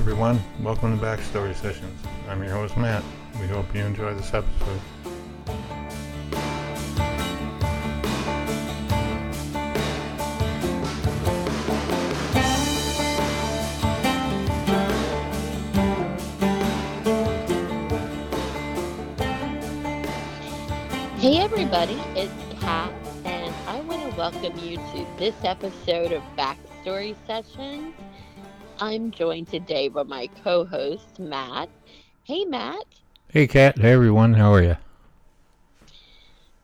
everyone. Welcome to Backstory Sessions. I'm your host, Matt. We hope you enjoy this episode. Hey everybody, it's Kat, and I want to welcome you to this episode of Backstory Sessions. I'm joined today by my co-host Matt. Hey Matt. Hey, Kat. Hey, everyone. How are you?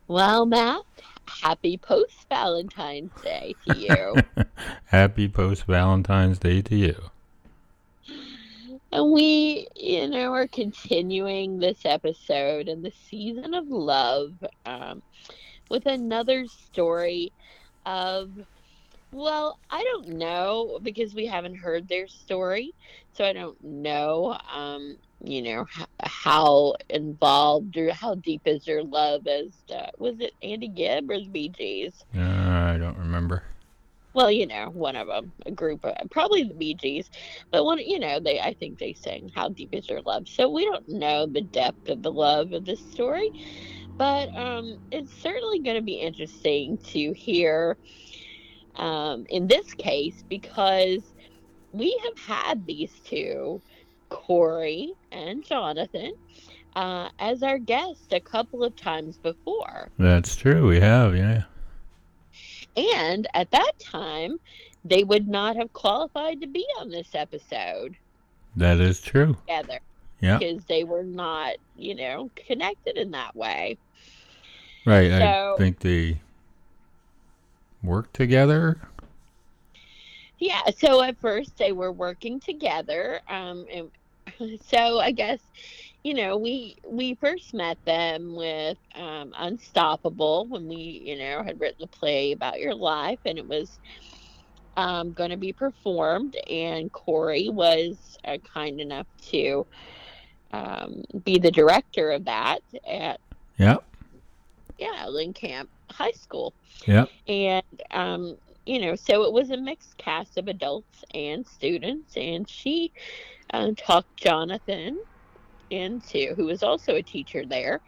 Well, Matt, happy post Valentine's Day to you. Happy post Valentine's Day to you. and we, you know, are continuing this episode in the season of love um, with another story of well, I don't know because we haven't heard their story, so I don't know, um, you know, h- how involved or how deep is their love as uh, was it Andy Gibb or the Bee Gees? Uh, I don't remember. Well, you know, one of them, a group, of, probably the Bee Gees, but one, you know, they, I think they sang "How Deep Is Your Love," so we don't know the depth of the love of this story, but um, it's certainly going to be interesting to hear um, in this case because we have had these two, Corey and Jonathan, uh, as our guests a couple of times before. That's true. We have, yeah. And at that time, they would not have qualified to be on this episode That is true. together Yeah. because they were not, you know, connected in that way. Right. I think they work together. Yeah, so at first they were working together. Um, and so I guess, you know, we we first met them with um, Unstoppable when we, you know, had written the play about your life, and it was um, going to be performed. And Corey was uh, kind enough to um, be the director of that at Yep. yeah Lynn Camp High School. Yeah. And, um, you know, so it was a mixed cast of adults and students. And she uh, talked Jonathan into, who was also a teacher there,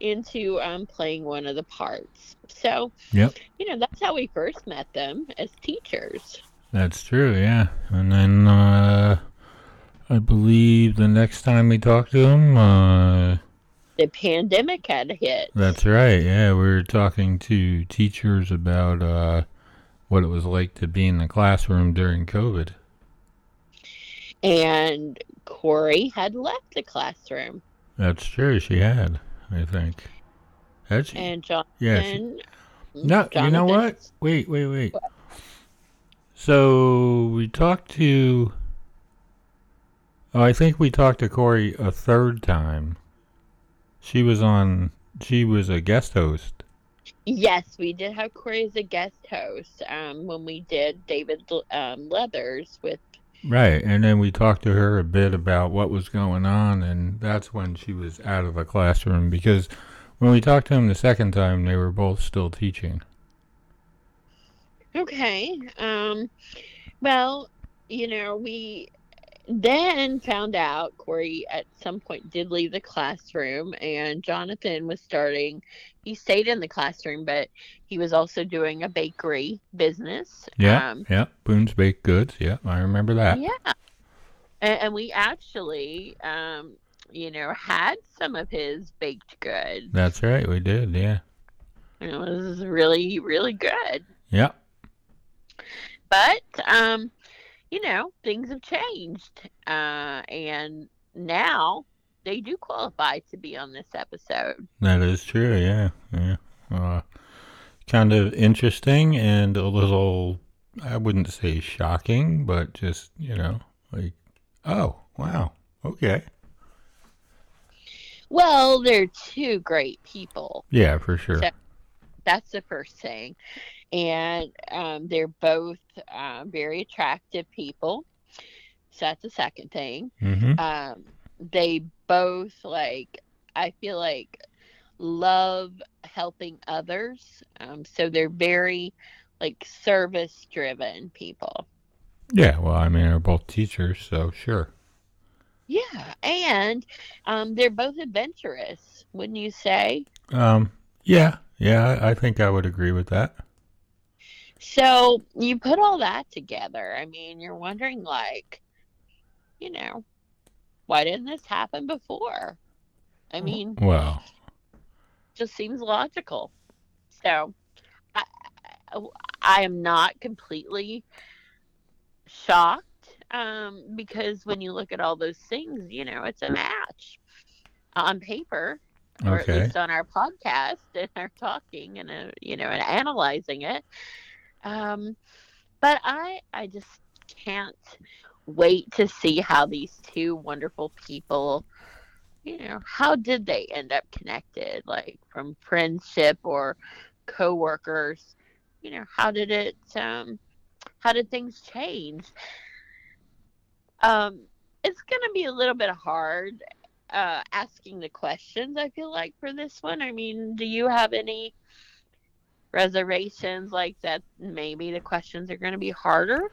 into um, playing one of the parts. So, Yep. you know, that's how we first met them as teachers. That's true. Yeah. And then uh, I believe the next time we talked to him, uh, The pandemic had hit. that's right. Yeah, we were talking to teachers about uh, what it was like to be in the classroom during COVID. And Corey had left the classroom. That's true. She had, I think. Had she? And Jonathan. Yeah, she- No, you know what? Wait, wait, wait. So we talked to. Oh, I think we talked to Corey a third time. She was on. She was a guest host. Yes, we did have Corey as a guest host um, when we did David um, Leathers with. Right, and then we talked to her a bit about what was going on, and that's when she was out of the classroom because when we talked to him the second time, they were both still teaching. Okay. Um, well, you know, we then found out Corey at some point did leave the classroom, and Jonathan was starting. He stayed in the classroom, but he was also doing a bakery business. Yeah, Um, yeah. Boone's Baked Goods. Yeah, I remember that. Yeah. And, and we actually, um, you know, had some of his baked goods. That's right. We did. Yeah. And It was really, really good. Yeah. But, um, you know, things have changed. Uh, and now they do qualify to be on this episode. That is true, yeah. Yeah. Uh, kind of interesting and a little, I wouldn't say shocking, but just, you know, like, oh, wow, okay. Well, they're two great people. Yeah, for sure. So- That's the first thing. And um, they're both uh, very attractive people. So that's the second thing. hmm um, they both like i feel like love helping others um, so they're very like service driven people Yeah, well, I mean, they're both teachers, so sure. Yeah, and um, they're both adventurous, wouldn't you say? Um, yeah, yeah, I think I would agree with that. So you put all that together. I mean, you're wondering, like, you know, why didn't this happen before? I mean, Well, just seems logical. So I, I, am not completely shocked um, because when you look at all those things, you know, it's a match on paper, or at least on our podcast and our talking and uh, you know and analyzing it. Um, but I I just can't wait to see how these two wonderful people you know how did they end up connected? Like from friendship or co-workers? You know how did it um how did things change? Um it's gonna be a little bit hard uh asking the questions i feel like for this one. I mean do you have any reservations like that maybe the questions are gonna be harder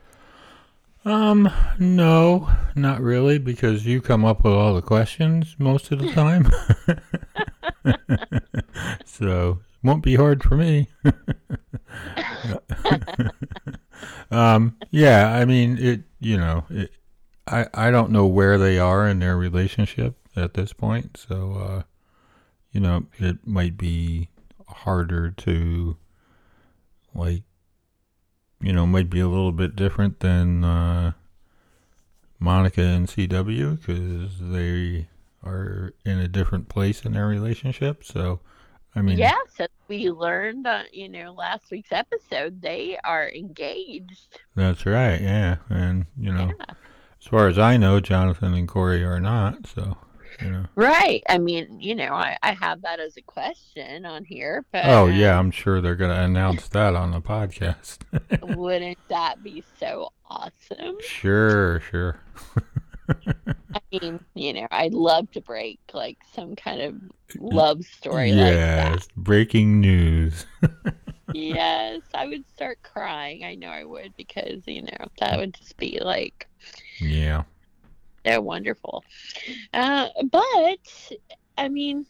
Um, no, not really, because you come up with all the questions most of the time. so won't be hard for me. um, yeah, I mean it. You know, it, I I don't know where they are in their relationship at this point, so uh, you know, it might be harder to like you know, might be a little bit different than uh, Monica and CW because they are in a different place in their relationship. So, I mean, yes So we learned uh, you know last week's episode they are engaged that's right. Yeah, and you know, yeah as far as I know, Jonathan and Corey are not. So, you know. Right. I mean, you know, I, I have that as a question on here, but Oh yeah, um, I'm sure they're gonna announce that on the podcast. wouldn't that be so awesome? sure, sure. I mean, you know, I'd love to break like some kind of love story like that. yes, breaking news. Yes, I would start crying. I know I would because, you know, that would just be like Yeah. So wonderful. Uh, but, I mean,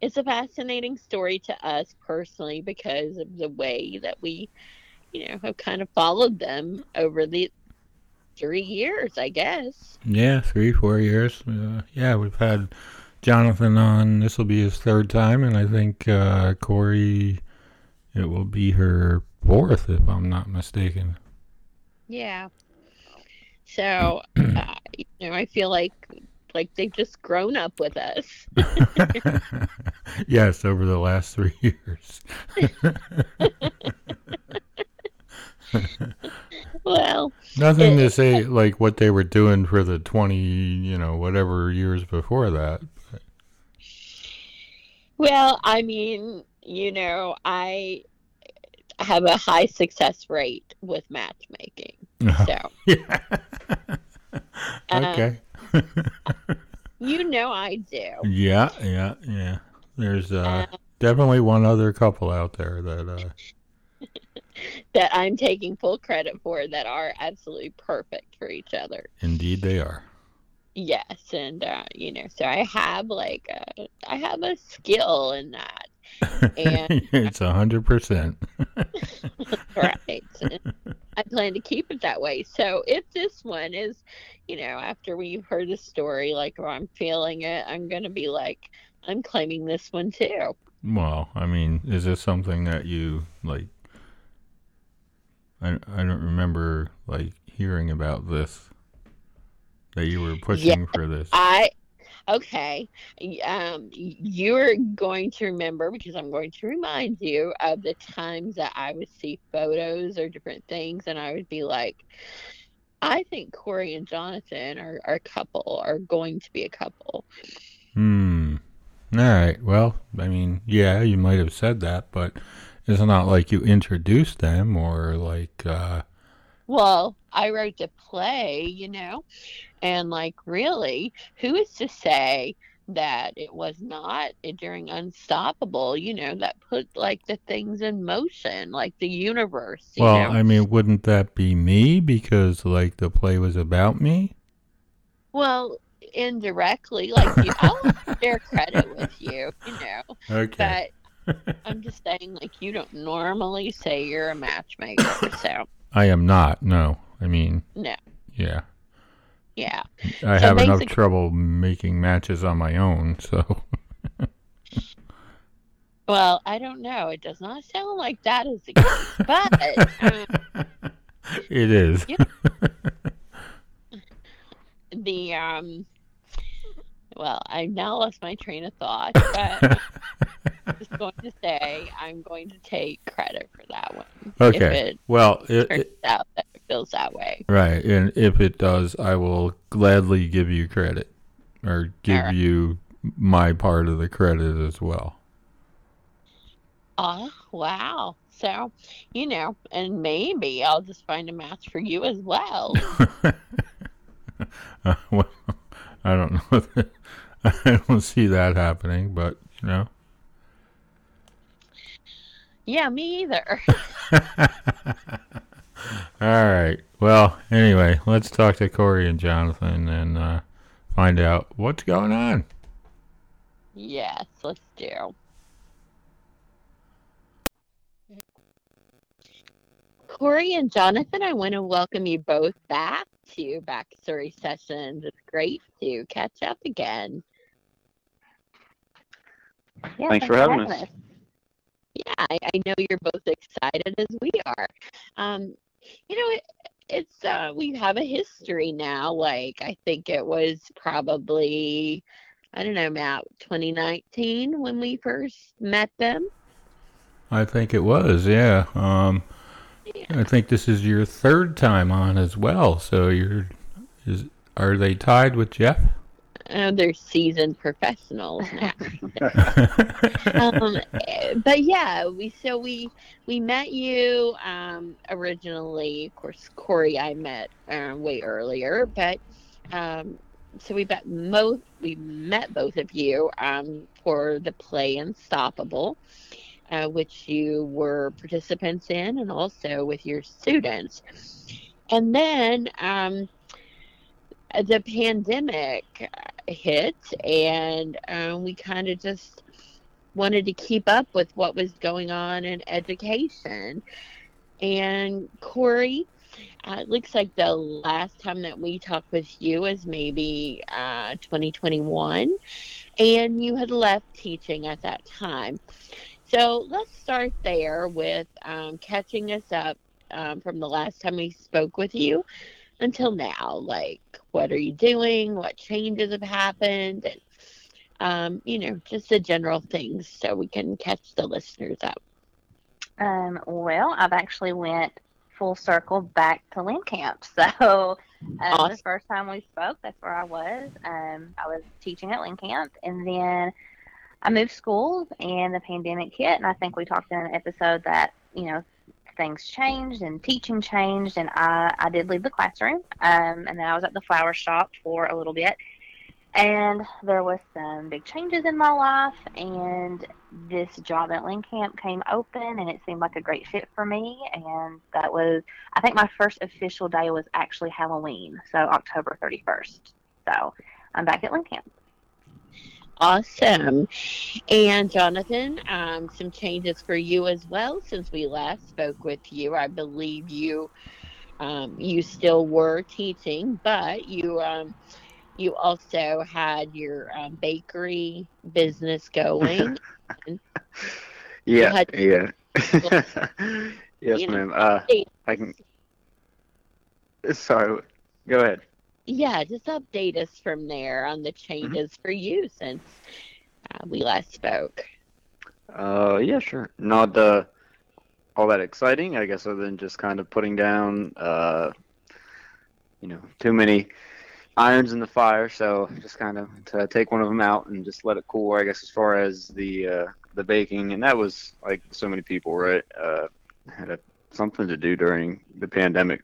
it's a fascinating story to us personally because of the way that we, you know, have kind of followed them over the three years, I guess. Yeah, three, four years. Uh, yeah, we've had Jonathan on. This will be his third time, and I think uh, Corey, it will be her fourth, if I'm not mistaken. Yeah. So, uh, you know, I feel like like they've just grown up with us. yes, over the last three years. Well, Nothing to say like what they were doing for the 20, you know, whatever years before that. well, I mean, you know, I have a high success rate with matchmaking. So, yeah. Uh, okay. you know I do. Yeah, yeah, yeah. There's uh, Uh, definitely one other couple out there that uh, that I'm taking full credit for that are absolutely perfect for each other. indeed they are. Yes, and uh, you know, so I have like a, I have a skill in that, And- it's a hundred percent. right? And I plan to keep it that way. So if this one is, you know, after we've heard the story, like or I'm feeling it, I'm gonna be like, I'm claiming this one too. Well, I mean, is this something that you like? I I don't remember like hearing about this. That you were pushing for this. I okay. Um, you're going to remember because I'm going to remind you of the times that I would see photos or different things, and I would be like, I think Corey and Jonathan are, are a couple, are going to be a couple. Hmm. All right. Well, I mean, yeah, you might have said that, but it's not like you introduced them or like. uh Well, I wrote the play, you know, and like, really, who is to say that it was not during Unstoppable, you know, that put like the things in motion, like the universe, you Well, know? I mean, wouldn't that be me because like the play was about me? Well, indirectly. Like you, I'll share credit with you, you know. Okay. But I'm just saying, like you don't normally say you're a matchmaker, so I am not. No. I mean, no, yeah. yeah. I So have enough trouble making matches on my own, so Well, I don't know. It does not sound like that is the case, but um, it is. The um. Well, I've now lost my train of thought, but just going to say I'm going to take credit for that one. If Okay. it Well, it, turns it- out that it feels that way. right, and if it does, I will gladly give you credit, or give Alright. you my part of the credit as well. Oh, wow. So, you know, and maybe I'll just find a match for you as well. Uh, well, I don't know. I don't see that happening, but you know. Yeah, me either. All right. Well, anyway, let's talk to Corey and Jonathan and uh, find out what's going on. yes, let's do. Corey and Jonathan, I want to welcome you both back to Backstory Sessions. It's great to catch up again. Yeah, Thanks for having us. Yeah, I, I know you're both excited as we are. Um, you know, it, it's uh, we have a history now. Like I think it was probably, I don't know, Matt, 2019 when we first met them. I think it was, yeah. Um, I think this is your third time on as well. So you're, is are they tied with Jeff? Uh, they're seasoned professionals now. um, but yeah, we so we we met you um, originally. Of course, Corey I met uh, way earlier, but um, so we met most we met both of you um, for the play Unstoppable, uh, which you were participants in, and also with your students. And then um, the pandemic hit, and um, we kind of just wanted to keep up with what was going on in education. And Corey, uh, it looks like the last time that we talked with you was maybe uh, 2021, and you had left teaching at that time. So let's start there with um, catching us up um, from the last time we spoke with you until now. Like, what are you doing? What changes have happened? And, um, you know, just the general things so we can catch the listeners up. Um, well, I've actually went full circle back to Lynn Camp. So um, Awesome. the first time we spoke, that's where I was. Um, I was teaching at Lynn Camp, and then I moved schools, and the pandemic hit. And I think we talked in an episode that you know things changed and teaching changed, and I I did leave the classroom. Um, and then I was at the flower shop for a little bit. And there was some big changes in my life, and this job at Lynn Camp came open, and it seemed like a great fit for me. And that was, I think, my first official day was actually Halloween, so October 31st. So I'm back at Lynn Camp. Awesome. And Jonathan, um, some changes for you as well since we last spoke with you. I believe you um, you still were teaching, but you um, you also had your um, bakery business going. Yeah, had- yeah. yes, You know, ma'am. Uh, I can. Sorry. Go ahead. Yeah, just update us from there on the changes for you since uh, we last spoke. Uh, yeah, sure. Not uh, all that exciting, I guess, other than just kind of putting down, uh, you know, too many irons in the fire. So just kind of to take one of them out and just let it cool. I guess as far as the uh, the baking, and that was like so many people, right? Uh, had a, something to do during the pandemic.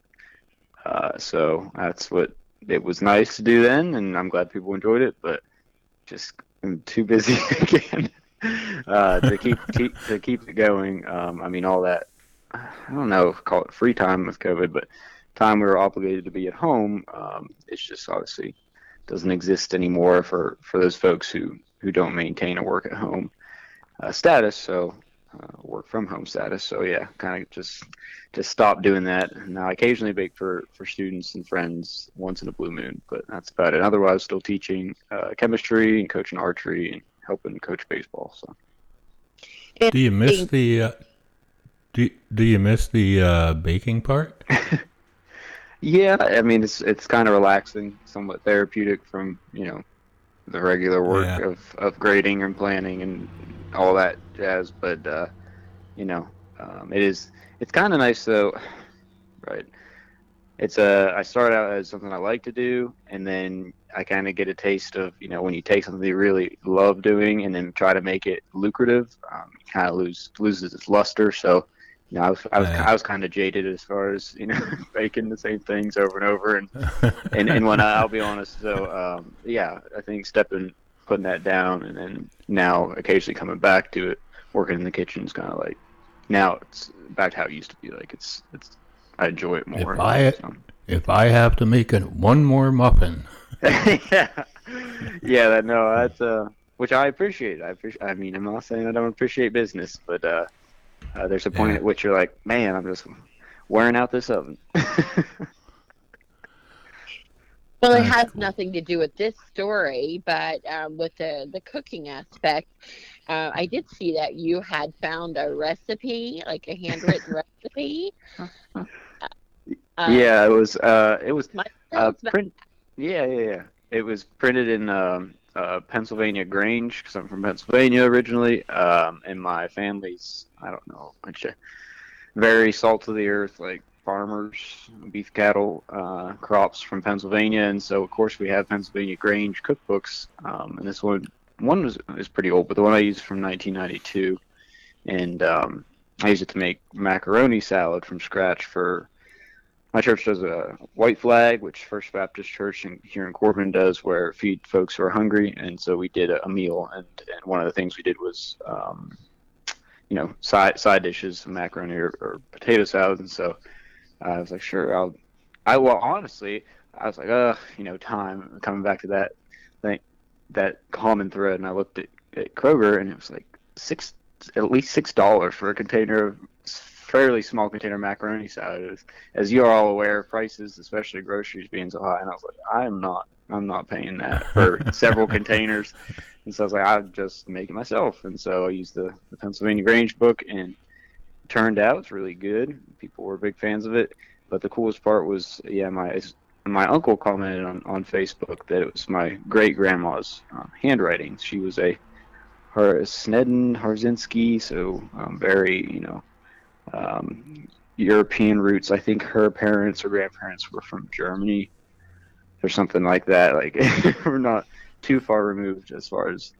Uh, so that's what it was nice to do then, and I'm glad people enjoyed it. But just I'm too busy again uh, to keep, keep to keep it going. Um, I mean, all that I don't know, call it free time with COVID, but time we were obligated to be at home. Um, it's just obviously doesn't exist anymore for for those folks who who don't maintain a work at home uh, status. So uh, work from home status. So yeah, kind of just just stop doing that. Now I occasionally bake for for students and friends once in a blue moon, but that's about it. Otherwise, still teaching uh, chemistry and coaching archery and helping coach baseball. So Do you miss the uh, do Do you miss the uh, baking part? yeah, I mean it's it's kind of relaxing, somewhat therapeutic from you know the regular work Yeah. of of grading and planning and all that jazz. But uh, you know, um, it is it's kind of nice though, right? It's a I start out as something I like to do, and then I kind of get a taste of you know when you take something you really love doing and then try to make it lucrative, um, kind of lose loses its luster. So. You know, I was I was. I was kind of jaded as far as you know making the same things over and over, and and and when I, I'll be honest, so um, yeah, I think stepping, putting that down, and then now occasionally coming back to it, working in the kitchen is kind of like now it's back to how it used to be. Like it's it's I enjoy it more. If I- so. if I have to make it one more muffin, yeah, yeah, that no, that's uh, which I appreciate. I appreciate. I mean, I'm not saying I don't appreciate business, but uh, uh there's a point Yeah. at which you're like, man, I'm just wearing out this oven. Well, it has nothing to do with this story, but um, with the the cooking aspect, uh, I did see that you had found a recipe, like a handwritten recipe. Uh, yeah, it was uh, it was Uh, print. Yeah, yeah, yeah. It was printed in um, uh, Pennsylvania Grange because I'm from Pennsylvania originally, um, and my family's I don't know, very salt of the earth like farmers, beef cattle uh, crops from Pennsylvania, and so of course we have Pennsylvania Grange cookbooks, um, and this one one was is pretty old, but the one I used from 1992, and um, I used it to make macaroni salad from scratch for my church does a white flag, which First Baptist Church in, here in Corbin does, where feed folks who are hungry. And so we did a, meal, and, and one of the things we did was, um, you know, side side dishes, macaroni or, or potato salad. And so I was like, sure, I'll. I well, honestly, I was like, uh, you know, time coming back to that thing, that common thread, and I looked at, at Kroger, and it was like six, at least six dollars for a container of fairly small container macaroni salad. As you are all aware, prices, especially groceries, being so high, and I was like, I am not, I'm not paying that for several containers. And so I was like, I'll just make it myself. And so I used the, the Pennsylvania Grange book, and it turned out it's really good. People were big fans of it. But the coolest part was, yeah, my my uncle commented on, on Facebook that it was my great grandma's um, handwriting. She was a her Snedden Harzinski, so um, very you know um, European roots. I think her parents or grandparents were from Germany or something like that. Like we're not too far removed as far as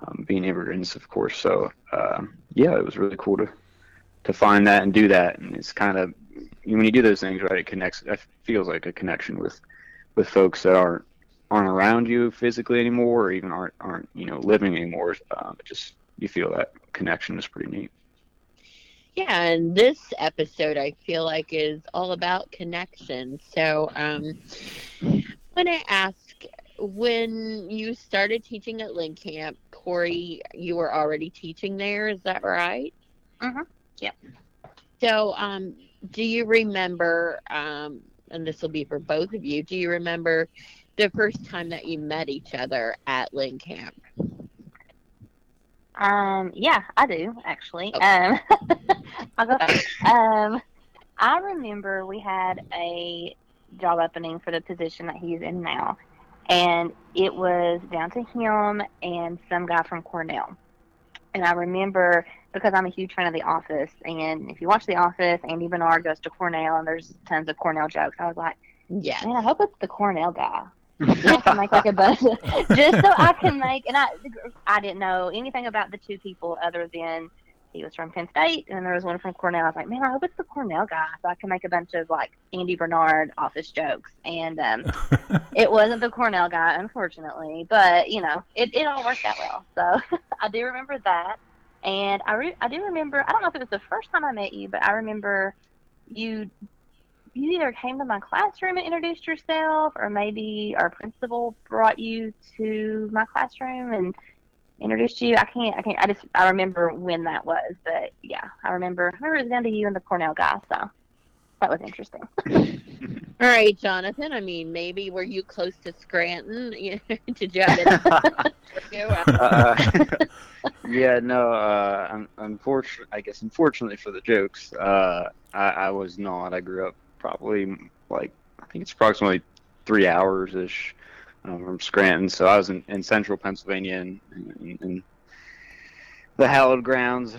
um, being immigrants, of course. So um, yeah, it was really cool to to find that and do that. And it's kind of when you do those things, right? It connects. It feels like a connection with with folks that aren't aren't around you physically anymore, or even aren't aren't you know living anymore. Um, just you feel that connection is pretty neat. Yeah, and this episode I feel like is all about connection. So, um, when I ask, when you started teaching at Lynn Camp, Corey, you were already teaching there. Is that right? Mhm. Yep. So, um, do you remember? Um, and this will be for both of you. Do you remember the first time that you met each other at Lynn Camp? Um, yeah, I do actually. Okay. Um, I'll go first. Um, I remember we had a job opening for the position that he's in now, and it was down to him and some guy from Cornell. And I remember because I'm a huge fan of The Office, and if you watch The Office, Andy Bernard goes to Cornell, and there's tons of Cornell jokes. I was like, Yeah. man, I hope it's the Cornell guy. I can make like a bunch of, just so I can make. And I, I didn't know anything about the two people other than he was from Penn State and there was one from Cornell. I was like, man, I hope it's the Cornell guy, so I can make a bunch of like Andy Bernard office jokes. And um, it wasn't the Cornell guy, unfortunately, but you know, it, it all worked out well. So I do remember that, and I re- I do remember. I don't know if it was the first time I met you, but I remember you you either came to my classroom and introduced yourself, or maybe our principal brought you to my classroom and introduced you. I can't, I can't, I just, I remember when that was, but yeah, I remember, I remember it was down to you and the Cornell guy, so that was interesting. All right, Jonathan. I mean, maybe were you close to Scranton? You know, Did you have it? uh, yeah, no. Uh, unfortunately, I guess unfortunately for the jokes, uh, I, I was not. I grew up probably like I think it's approximately three hours ish um, from Scranton. So I was in, in central Pennsylvania and, and, and the hallowed grounds.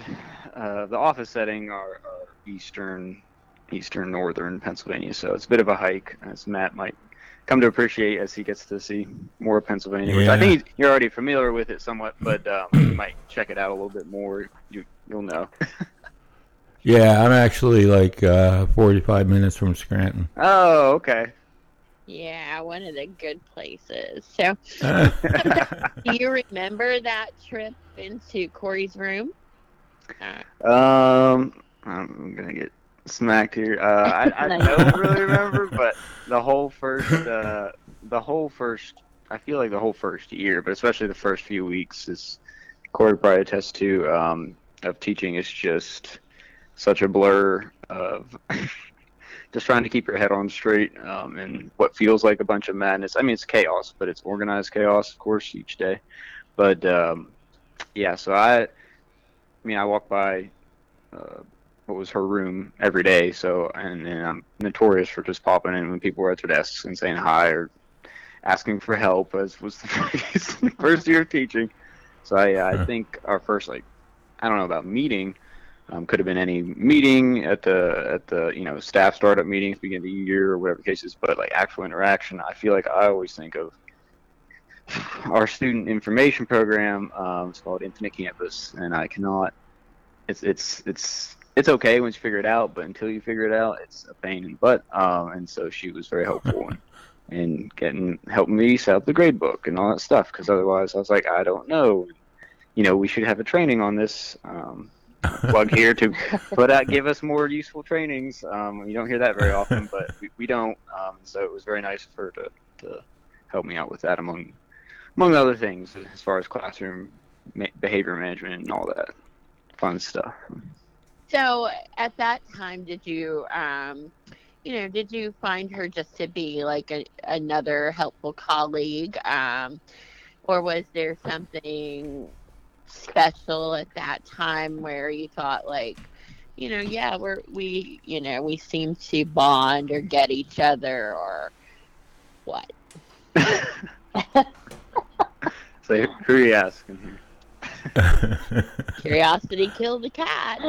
Uh, the office setting are, are eastern, eastern northern Pennsylvania. So it's a bit of a hike, as Matt might come to appreciate as he gets to see more of Pennsylvania. Which I think you're already familiar with it somewhat, but um, you might check it out a little bit more. You you'll know. Yeah, I'm actually like uh, 45 minutes from Scranton. Oh, okay. yeah, one of the good places. So, do you remember that trip into Corey's room? Uh, Um, I'm gonna get smacked here. Uh, I, I don't really remember, but the whole first, uh, the whole first, I feel like the whole first year, but especially the first few weeks, is Corey probably attests to um, of teaching is just such a blur of just trying to keep your head on straight um, and what feels like a bunch of madness. I mean, it's chaos, but it's organized chaos, of course, each day. But um, yeah, so I, I mean, I walk by uh, what was her room every day. So, and, and I'm notorious for just popping in when people were at their desks and saying hi or asking for help, as was the first year of teaching. So, I, I think our first like, I don't know about meeting. Um, could have been any meeting at the at the you know staff startup meetings beginning of the year or whatever the case is, but like actual interaction, I feel like I always think of our student information program. Um, it's called Infinite Campus, and I cannot. It's it's it's it's okay once you figure it out, but until you figure it out, it's a pain in the butt. Um, and so she was very helpful in, in getting helping me set up the grade book and all that stuff. Because otherwise, I was like, I don't know. You know, we should have a training on this. Um, plug here to put out, give us more useful trainings. Um, you don't hear that very often, but we, we don't. Um, so it was very nice for her to, to help me out with that among among other things as far as classroom ma- behavior management and all that fun stuff. So, at that time, did you, um, you know, did you find her just to be like a, another helpful colleague, um, or was there something special at that time where you thought like, you know, yeah, we're we, you know, we seem to bond or get each other or what? So who are you asking here? Curiosity killed the cat.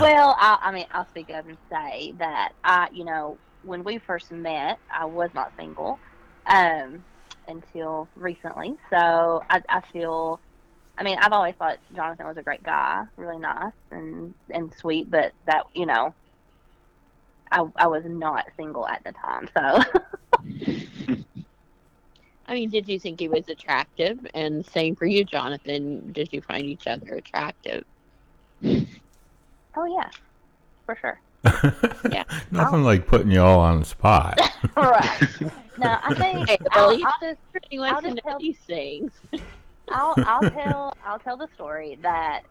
Well, I, I mean, I'll speak up and say that I, you know, when we first met, I was not single um, until recently. So I, I feel, I mean, I've always thought Jonathan was a great guy, really nice and and sweet, but that, you know, I I was not single at the time. So I mean, did you think he was attractive? And same for you, Jonathan. Did you find each other attractive? oh yeah, for sure. Nothing like putting you all on the spot. right. No, I think Hey, I'll, well, you I'll just really want I'll just know tell- these things. I'll I'll tell I'll tell the story that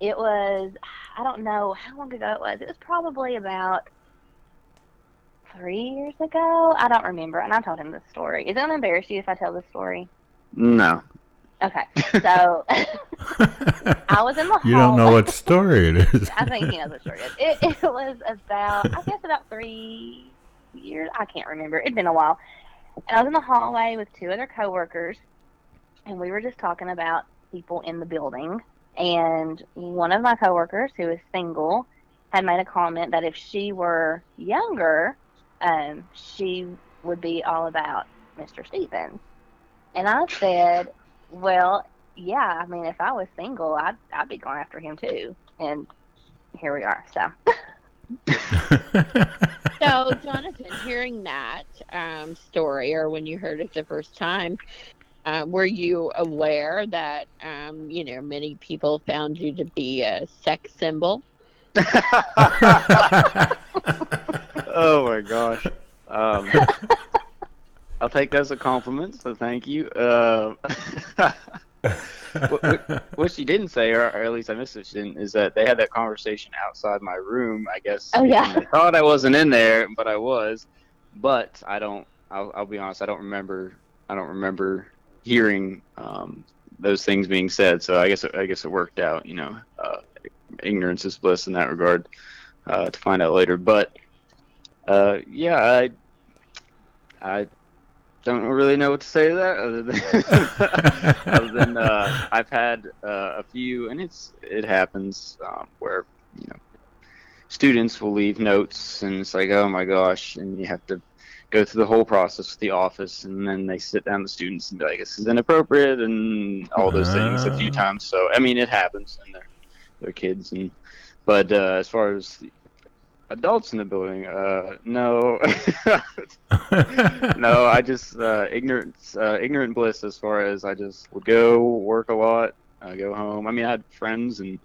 it was I don't know how long ago it was. It was probably about three years ago. I don't remember, and I told him this story. Is it gonna embarrass you if I tell this story? No. Okay, so I was in the you don't know what story it is. I think he knows what story it is. It, it was about, I guess, about three years. I can't remember. It'd been a while. And I was in the hallway with two other coworkers, and we were just talking about people in the building. And one of my coworkers, who is single, had made a comment that if she were younger, um, she would be all about Mr. Stevens. And I said, well, yeah, I mean, if I was single, I'd, I'd be going after him too. And here we are. So, So, Jonathan, hearing that um, story, or when you heard it the first time, uh, were you aware that um, you know many people found you to be a sex symbol? oh my gosh. Um, I'll take that as a compliment, so thank you. Uh, what, what, she didn't say, or, or at least I missed it, she didn't, is that they had that conversation outside my room. I guess. Oh, yeah. I thought I wasn't in there, but I was. But I don't. I'll, I'll be honest. I don't remember. I don't remember hearing um, those things being said. So I guess. It, I guess it worked out. You know, uh, ignorance is bliss in that regard. Uh, to find out later, but uh, yeah, I. I don't really know what to say to that other than other than uh, I've had uh, a few, and it's it happens um, where you know students will leave notes, and it's like, oh my gosh, and you have to go through the whole process with the office, and then they sit down the students and be like, this is inappropriate, and all those things a few Ah. times. So I mean, it happens, and they're they're kids, and but uh, as far as adults in the building, uh, no. no, I just uh, ignorance, uh, ignorant bliss. As far as I just would go work a lot, uh, go home. I mean, I had friends and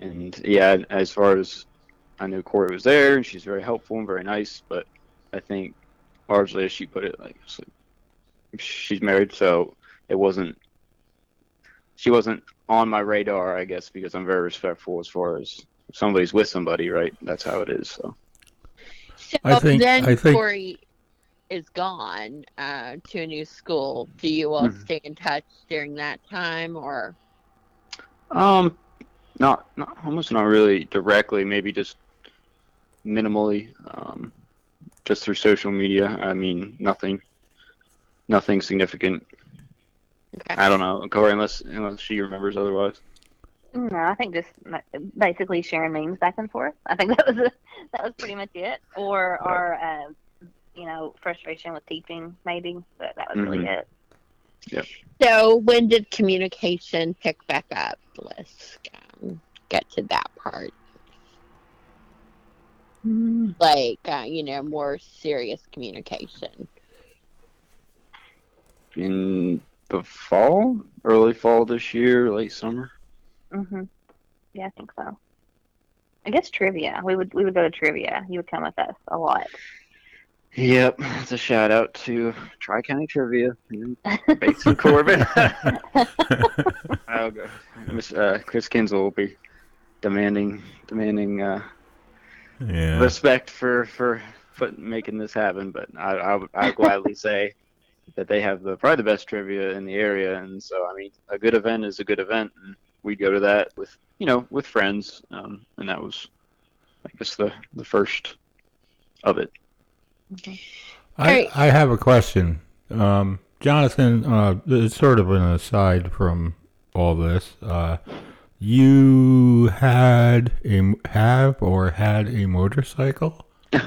and yeah. As far as I knew, Corey was there, and she's very helpful and very nice. But I think largely, as she put it, like like, she's married, so it wasn't. She wasn't on my radar, I guess, because I'm very respectful as far as somebody's with somebody, right? That's how it is. So. So I think- then I think- Corey is gone uh, to a new school. Do you all Mhm. stay in touch during that time, or Um, not not almost not really directly. Maybe just minimally. Um, just through social media. I mean, nothing, nothing significant. okay. I don't know, Corey, unless unless she remembers otherwise. No, I think just basically sharing memes back and forth. I think that was a, that was pretty much it. Or our, uh, you know, frustration with teaching, maybe. But that was really Mhm. it. So when did communication pick back up? Let's um, get to that part. Like, uh, you know, more serious communication. In the fall, early fall this year, late summer. Hmm Yeah, I think so. I guess trivia. We would we would go to trivia. You would come with us a lot. Yep, it's a shout out to Tri County Trivia Bates and Bateson Corbin. I'll go. Miss uh, Chris Kinzel will be demanding demanding uh, yeah. respect for for put, making this happen. But I I I would gladly say that they have the probably the best trivia in the area, and so I mean a good event is a good event, and we'd go to that with you know with friends, um, and that was I guess the the first of it. I, Alright. I have a question. Um, Jonathan, uh, it's sort of an aside from all this. Uh, you had a have or had a motorcycle?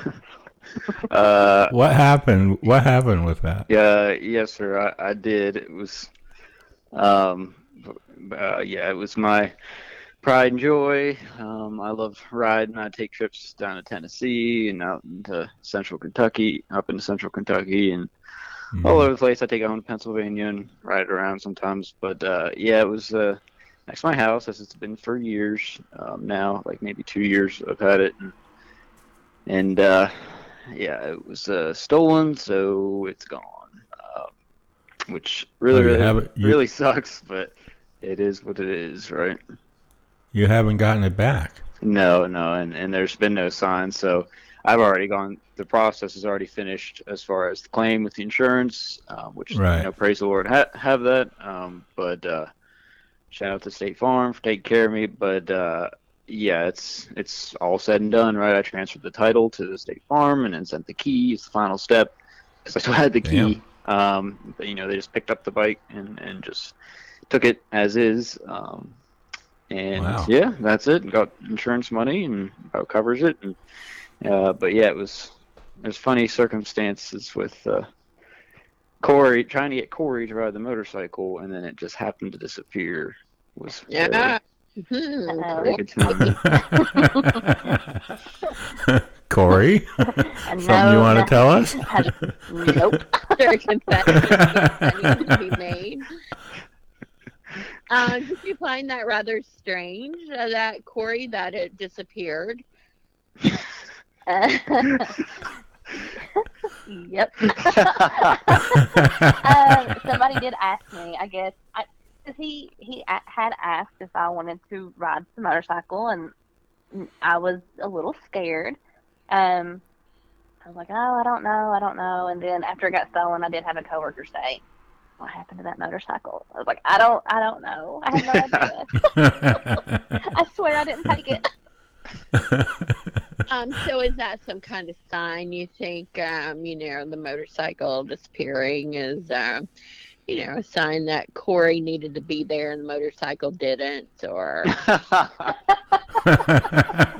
Uh, What happened? What happened with that? Yeah, yes, sir. I, I did. It was, um, uh, yeah, it was my pride and joy. Um, I love riding. I take trips down to Tennessee and out into Central Kentucky, up into Central Kentucky, and Mhm. all over the place. I take to Pennsylvania and ride around sometimes. But uh, yeah, it was uh, next to my house, as it's been for years um, now, like maybe two years I've had it, and, and uh, yeah, it was uh, stolen, so it's gone, um, which really, really, really sucks. But it is what it is, right? You haven't gotten it back. No, no, and, and there's been no sign. So I've already gone. The process is already finished as far as the claim with the insurance, uh, which Right. you know, praise the Lord, ha- have that. Um, but uh, shout out to State Farm for taking care of me. But uh, yeah, it's it's all said and done, right? I transferred the title to the State Farm and then sent the key. It's the final step because I still had the key. Um, but you know, they just picked up the bike and and just took it as is. Um, and Wow. yeah, that's it. Got insurance money and about covers it. And uh, but yeah, it was there's funny circumstances with uh, Corey trying to get Corey to ride the motorcycle, and then it just happened to disappear. Was Yeah. Very good to. Corey, something you want to tell us? nope. There are that need to be made. Uh, did you find that rather strange uh, that Corey that it disappeared? Uh, yep. um, somebody did ask me. I guess I, cause he he had asked if I wanted to ride the motorcycle, and I was a little scared. Um, I was like, oh, I don't know, I don't know. And then after it got stolen, I did have a coworker say, "What happened to that motorcycle?" I was like, I don't, I don't know. I have no idea. I swear I didn't take it. Um, so is that some kind of sign you think, um, you know, the motorcycle disappearing is, um, you know, a sign that Corey needed to be there and the motorcycle didn't, or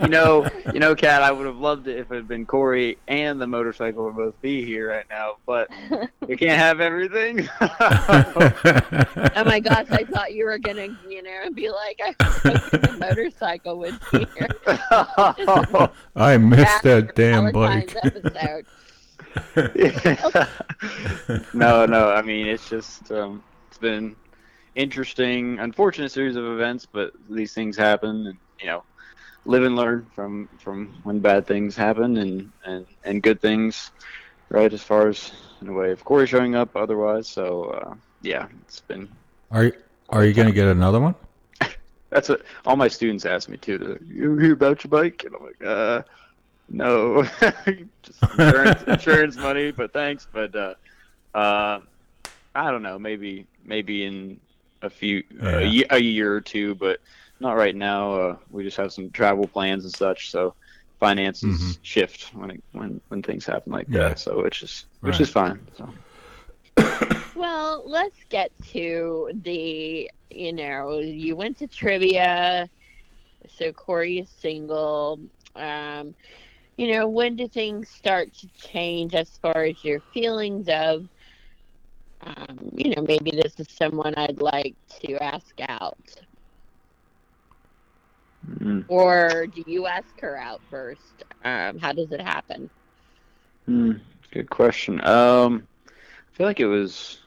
you know, you know, Kat, I would have loved it if it had been Corey and the motorcycle would both be here right now, but you can't have everything. oh my gosh, I thought you were gonna, you know, be like, I hope the motorcycle was here. I missed that damn Valentine's bike. episode. no, no. I mean, it's just um, it's been interesting, unfortunate series of events, but these things happen, and you know, live and learn from from when bad things happen and and and good things, right? As far as in a way of Corey showing up, otherwise. So uh, yeah, it's been. Are you, are you gonna get another one? That's what all my students ask me too. Like, "You hear about your bike?" And I'm like, "Uh, no, just insurance, insurance money, but thanks." But uh, uh, I don't know. Maybe maybe in a few Yeah. a, ye- a year or two, but not right now. Uh, we just have some travel plans and such, so finances Mhm. shift when it, when when things happen like Yeah. that. So which is which Right. is fine. So Well, let's get to the, you know, you went to trivia, so Corey is single. Um, you know, when do things start to change as far as your feelings of, um, you know, maybe this is someone I'd like to ask out? Mm. Or do you ask her out first? Um, how does it happen? Hmm, good question. Um, I feel like it was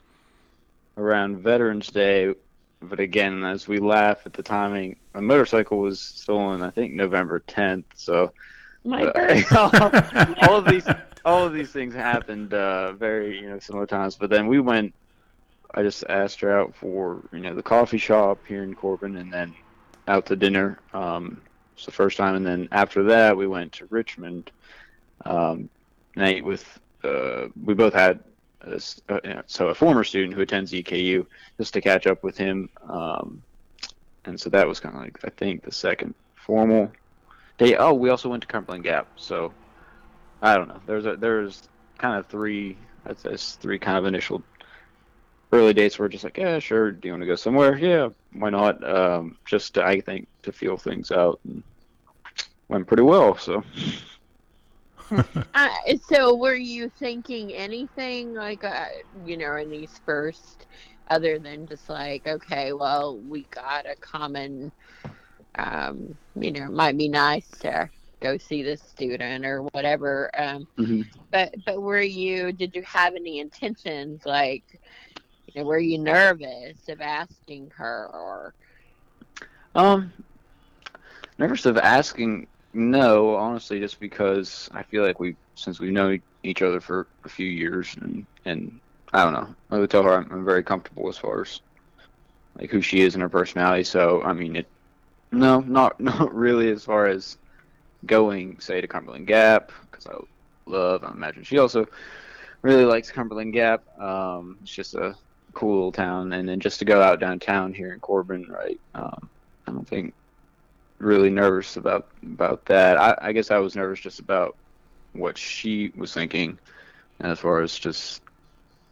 around Veterans Day, but again, as we laugh at the timing, my motorcycle was stolen. I think November 10th. So My uh, all of these, all of these things happened uh, very, you know, similar times. But then we went. I just asked her out for, you know, the coffee shop here in Corbin, and then out to dinner. Um, it's the first time, and then after that, we went to Richmond. Um, night with uh, we both had a uh, so a former student who attends EKU just to catch up with him, um, and so that was kind of like I think the second formal day. Oh, we also went to Cumberland Gap, so I don't know. There's a there's kind of three that's three kind of initial early dates were just like yeah sure do you want to go somewhere yeah why not um, just to, I think to feel things out and went pretty well so. Uh, so were you thinking anything like uh, you know in these first other than just like okay well we got a common um you know it might be nice to go see this student or whatever um Mhm. but but were you did you have any intentions like you know were you nervous of asking her or Um, nervous of asking. No, honestly, just because I feel like we, since we've known each other for a few years, and and I don't know, I would tell her I'm, I'm very comfortable as far as like who she is and her personality. So I mean, it. No, not not really as far as going, say, to Cumberland Gap because I love. I imagine she also really likes Cumberland Gap. Um, it's just a cool town, and then just to go out downtown here in Corbin, right? Um, I don't think really nervous about about that. I, I guess I was nervous just about what she was thinking, as far as just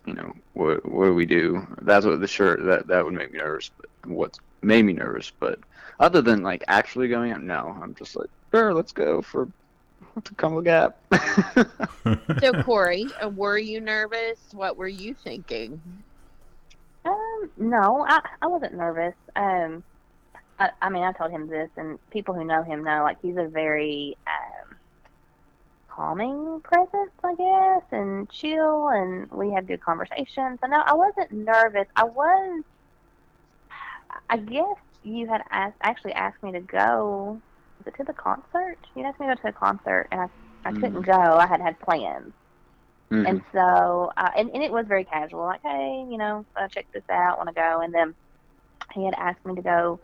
you know what what do we do? That's what the shirt that that would make me nervous. But what made me nervous, but other than like actually going out, no, I'm just like sure, let's go for to Cumberland Gap. so corey uh, were you nervous what were you thinking Um, no, I, I wasn't nervous. Um, I, I mean, I told him this, and people who know him know, like, he's a very um, calming presence, I guess, and chill, and we have good conversations. So, no, I wasn't nervous. I was, I guess you had asked, actually asked me to go. Was it to the concert? You asked me to go to a concert, and I, I Mm. couldn't go. I had had plans. Mhm. And so, uh, and, and it was very casual, like, hey, you know, uh, check this out, want to go. And then he had asked me to go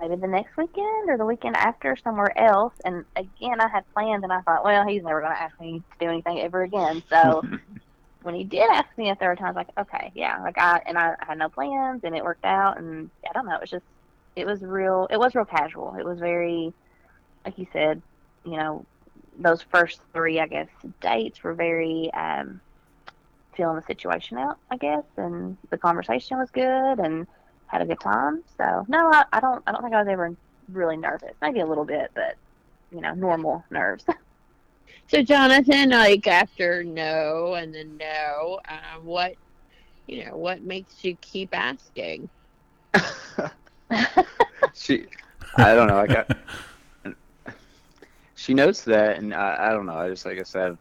maybe the next weekend or the weekend after somewhere else. And again, I had plans, and I thought, well, he's never going to ask me to do anything ever again. So when he did ask me a third time, I was like, okay, yeah, like I, and I, I had no plans, and it worked out. And I don't know, it was just, it was real, it was real casual. It was very, like you said, you know, those first three, I guess, dates were very um, feeling the situation out, I guess, and the conversation was good and had a good time. So no, I, I don't, I don't think I was ever really nervous. Maybe a little bit, but you know, normal nerves. So, Jonathan, like after no and then no, uh, what, you know, what makes you keep asking? she, I don't know. I got. She notes that, and I, I don't know. I just like I said,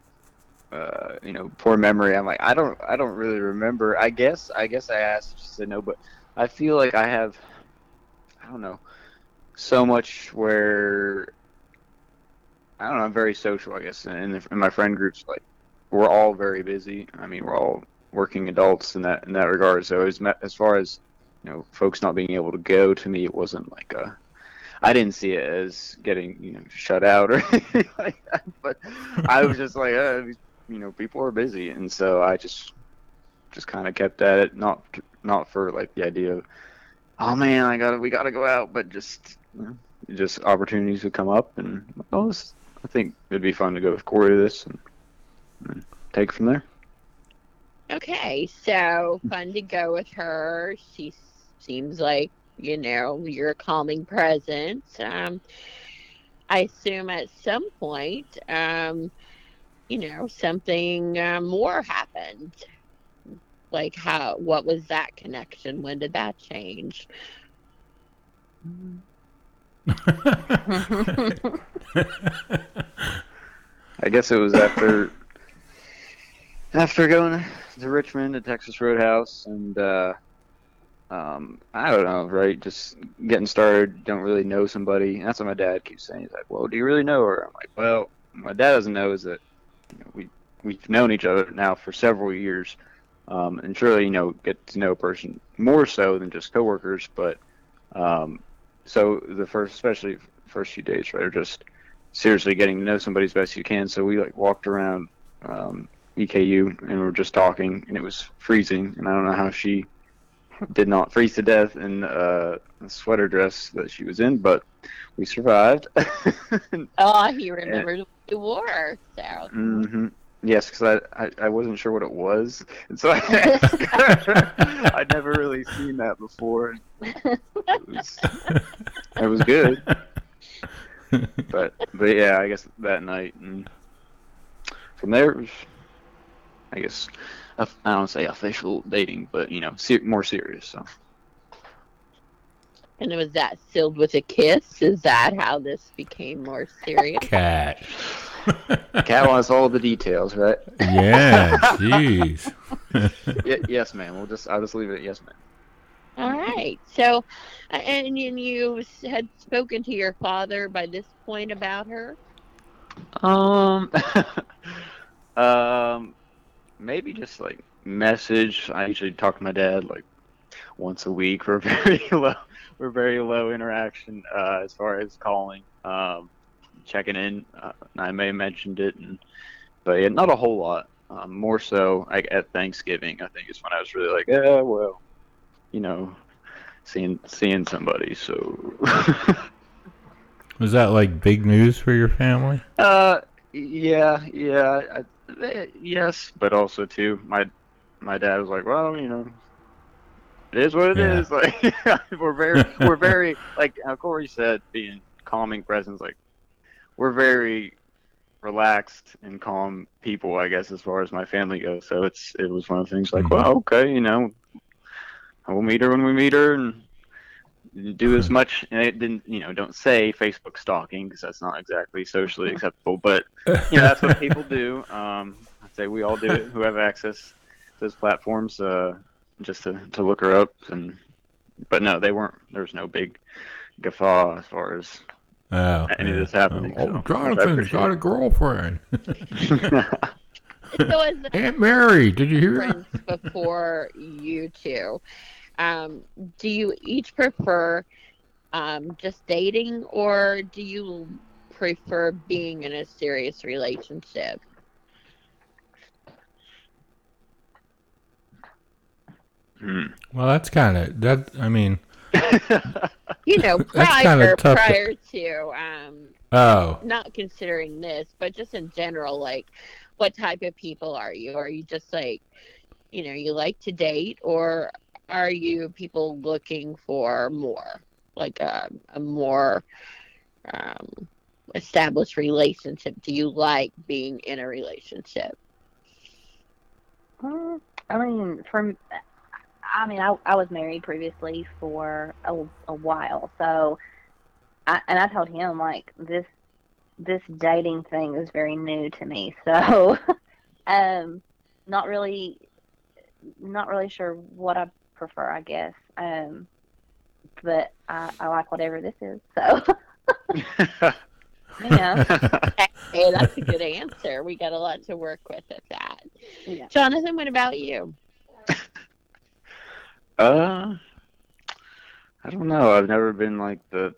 uh, you know, poor memory. I'm like, I don't, I don't really remember. I guess, I guess I asked. She said no, but I feel like I have, I don't know, so much where. I don't know. I'm very social, I guess, and my friend groups, like we're all very busy. I mean, we're all working adults in that in that regard. So as as far as you know, folks not being able to go to me, it wasn't like a. I didn't see it as getting you know shut out or anything like that, but I was just like, uh, you know, people are busy, and so I just just kind of kept at it, not not for like the idea of, oh man, I got to we got to go out, but just you know, just opportunities would come up, and oh, this, I think it'd be fun to go with Corey this and, and take from there. Okay, so fun to go with her. She seems like, you know, you're calming presence. Um, I assume at some point, um, you know, something uh, more happened. Like how? What was that connection? When did that change? I guess it was after after going to Richmond to Texas Roadhouse and uh, um, I don't know, right? Just getting started, don't really know somebody. That's what my dad keeps saying. He's like, "Well, do you really know her?" I'm like, "Well, my dad doesn't know is that you know, we we've known each other now for several years, um, and surely you know get to know a person more so than just coworkers. But um, so the first, especially first few days, right, are just seriously getting to know somebody as best you can. So we like walked around um, EKU and we were just talking, and it was freezing, and I don't know how she did not freeze to death in uh, a sweater dress that she was in, but we survived. Oh, he remembered what you wore. So hmm Yes, because I, I, I wasn't sure what it was, and so I I'd never really seen that before. It was, it was good, but but yeah, I guess that night and from there, I guess I don't say official dating, but you know, ser- more serious. So And was that sealed with a kiss? Is that how this became more serious? Cat. Cat wants all the details, right? yeah, jeez. Y- yes, ma'am. We'll just I'll just leave it. at Yes, ma'am. All right. So, uh, and, and you had spoken to your father by this point about her. Um, um, maybe just like message. I usually talk to my dad like once a week. We're very low. We're very low interaction uh, as far as calling, um, checking in. Uh, I may have mentioned it, and but yeah, not a whole lot. Um, more so like at Thanksgiving. I think is when I was really like, yeah, well, you know, seeing seeing somebody. So. Was that like big news for your family? Uh, yeah, yeah, I, yes, but also too, my my dad was like, well, you know, it is what it Yeah. is. Like, we're very, we're very, like how Corey said, being calming presence. Like, we're very relaxed and calm people, I guess, as far as my family goes. So it's it was one of the things like, Mhm. well, okay, you know, we'll meet her when we meet her, and do as much. And it didn't, you know, don't say Facebook stalking because that's not exactly socially acceptable. But you know, that's what people do. Um, I'd say we all do it who have access to those platforms, uh, just to, to look her up and but no, they weren't. There was no big guffaw as far as Oh, Any of this happening, Oh, so, Jonathan's which I got a girlfriend. So as Aunt Mary, did you hear? friends before you two, um, do you each prefer um, just dating, or do you prefer being in a serious relationship? Hmm. Well, that's kind of that. I mean, You know, That's prior to- prior to um, oh, not considering this, but just in general, like, what type of people are you? Are you just like, you know, you like to date, or are you people looking for more, like a, a more um, established relationship? Do you like being in a relationship? Mm, I mean, from I mean, I, I was married previously for a, a while, so I, and I told him like this this dating thing is very new to me, so um, not really not really sure what I prefer, I guess. Um, but I, I like whatever this is, so yeah, Hey, that's a good answer. We got a lot to work with at that. yeah. Jonathan, what about you? Uh, I don't know. I've never been like the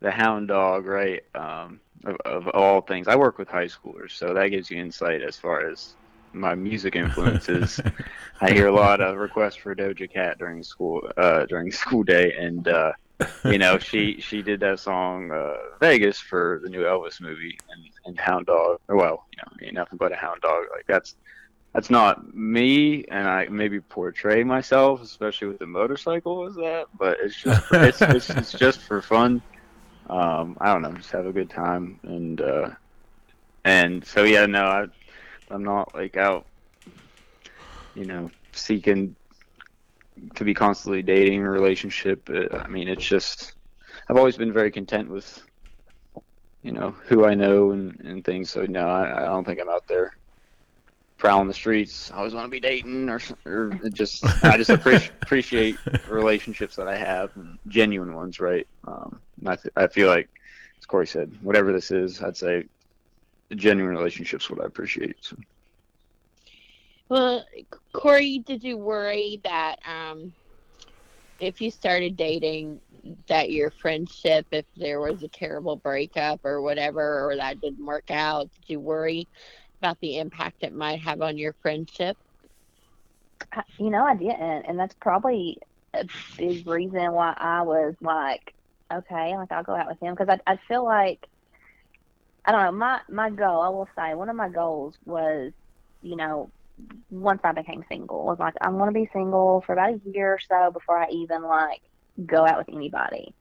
the hound dog, right? Um, of, of all things. I work with high schoolers, so that gives you insight as far as my music influences. I hear a lot of requests for Doja Cat during school uh, during school day, and uh, you know she she did that song uh, Vegas for the new Elvis movie, and, and Hound Dog. Well, you know, ain't nothing but a hound dog. Like that's that's not me, and I maybe portray myself, especially with the motorcycle, as that. But it's just it's it's, it's just for fun. Um, I don't know, just have a good time, and uh, and so yeah, no, I I'm not like out, you know, seeking to be constantly dating a relationship. I mean, it's just I've always been very content with, you know, who I know and, and things. So no, I, I don't think I'm out there prowling the streets. I always want to be dating or, or just I just appreciate appreciate relationships that I have, genuine ones, right? Um, I th- I feel like, as Corey said, whatever this is, I'd say genuine relationships what I appreciate. So. Well, Corey, did you worry that um, if you started dating, that your friendship, if there was a terrible breakup or whatever, or that didn't work out, did you worry about the impact it might have on your friendship? You know, I didn't, and that's probably a big reason why I was like, okay, like I'll go out with him because I I feel like I don't know my my goal. I will say one of my goals was, you know, once I became single, was like I want to be single for about a year or so before I even like go out with anybody.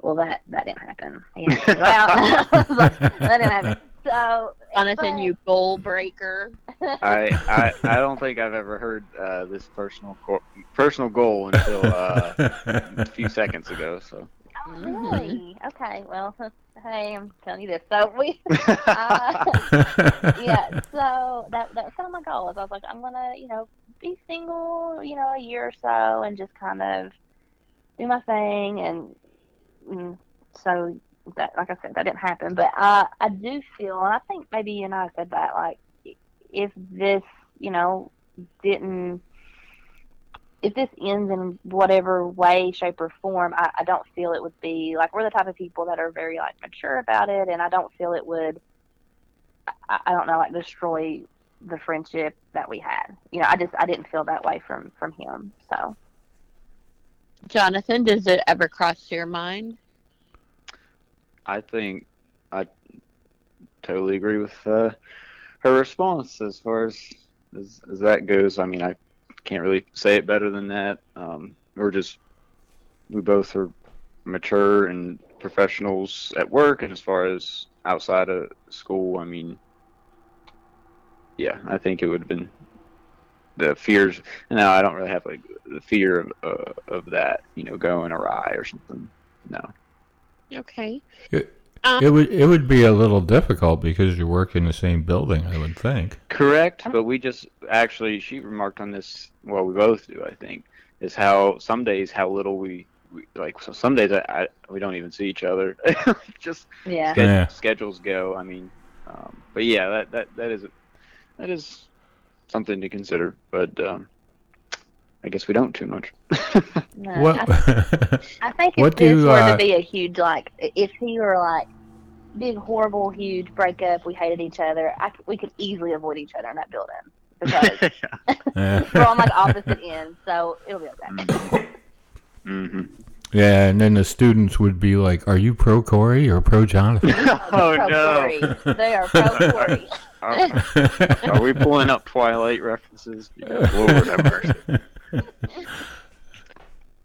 Well, that that didn't happen. He didn't go out. Like, that didn't happen. So, Jonathan, but- you goal breaker. I, I I don't think I've ever heard uh, this personal go- personal goal until uh, a few seconds ago. So. Really? Okay. Well, hey, I'm telling you this. So we, uh, yeah. So that that was kind of my goal. Is I was like, I'm gonna, you know, be single, you know, a year or so, and just kind of do my thing. And mm, so that, like I said, that didn't happen. But I, I do feel, and I think maybe you and I said that, like, if this, you know, didn't if this ends in whatever way, shape, or form, I, I don't feel it would be like we're the type of people that are very like mature about it, and I don't feel it would. I, I don't know, like destroy the friendship that we had. You know, I just I didn't feel that way from from him. So Jonathan, does it ever cross your mind? I think I totally agree with uh, her response as far as, as as that goes. I mean, I can't really say it better than that. Um, we're just we both are mature and professionals at work, and as far as outside of school, I mean, yeah, I think it would have been the fears. No, I don't really have like the fear of uh, of that, you know, going awry or something. No. Okay. It would it would be a little difficult because you work in the same building, I would think. Correct, but we just actually she remarked on this. Well, we both do, I think. is how some days how little we, we like. So some days I, I, we don't even see each other. Just Yeah. sched- Yeah. schedules go. I mean, um, but yeah, that that that is that is something to consider. But um, I guess we don't too much. No, what? I, I think if what this do, were uh, to be a huge like, if he were like big horrible huge breakup, we hated each other, I, c- we could easily avoid each other in that building because Yeah. we're on like opposite ends, so it'll be okay. hmm Yeah, and then the students would be like, "Are you pro Corey or pro Jonathan?" oh pro no! Corey. They are pro Corey. Are, are we pulling up Twilight references? Yeah, Lord have mercy.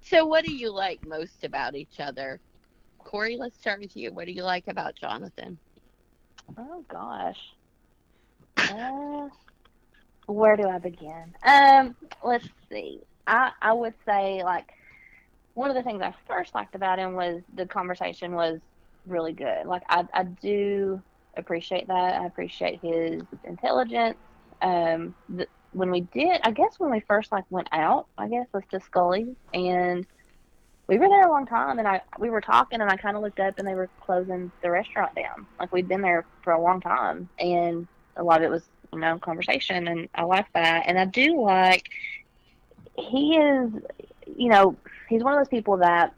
So, what do you like most about each other? Corey, let's start with you. What do you like about Jonathan? Oh gosh. Uh, where do I begin? Um, let's see. I I would say like one of the things I first liked about him was the conversation was really good. Like I I do appreciate that. I appreciate his intelligence. Um, when we did, I guess when we first like went out, I guess was to Scully and we were there a long time and I we were talking and I kind of looked up and they were closing the restaurant down. Like we'd been there for a long time and a lot of it was, you know, conversation and I like that. And I do like he is you know, he's one of those people that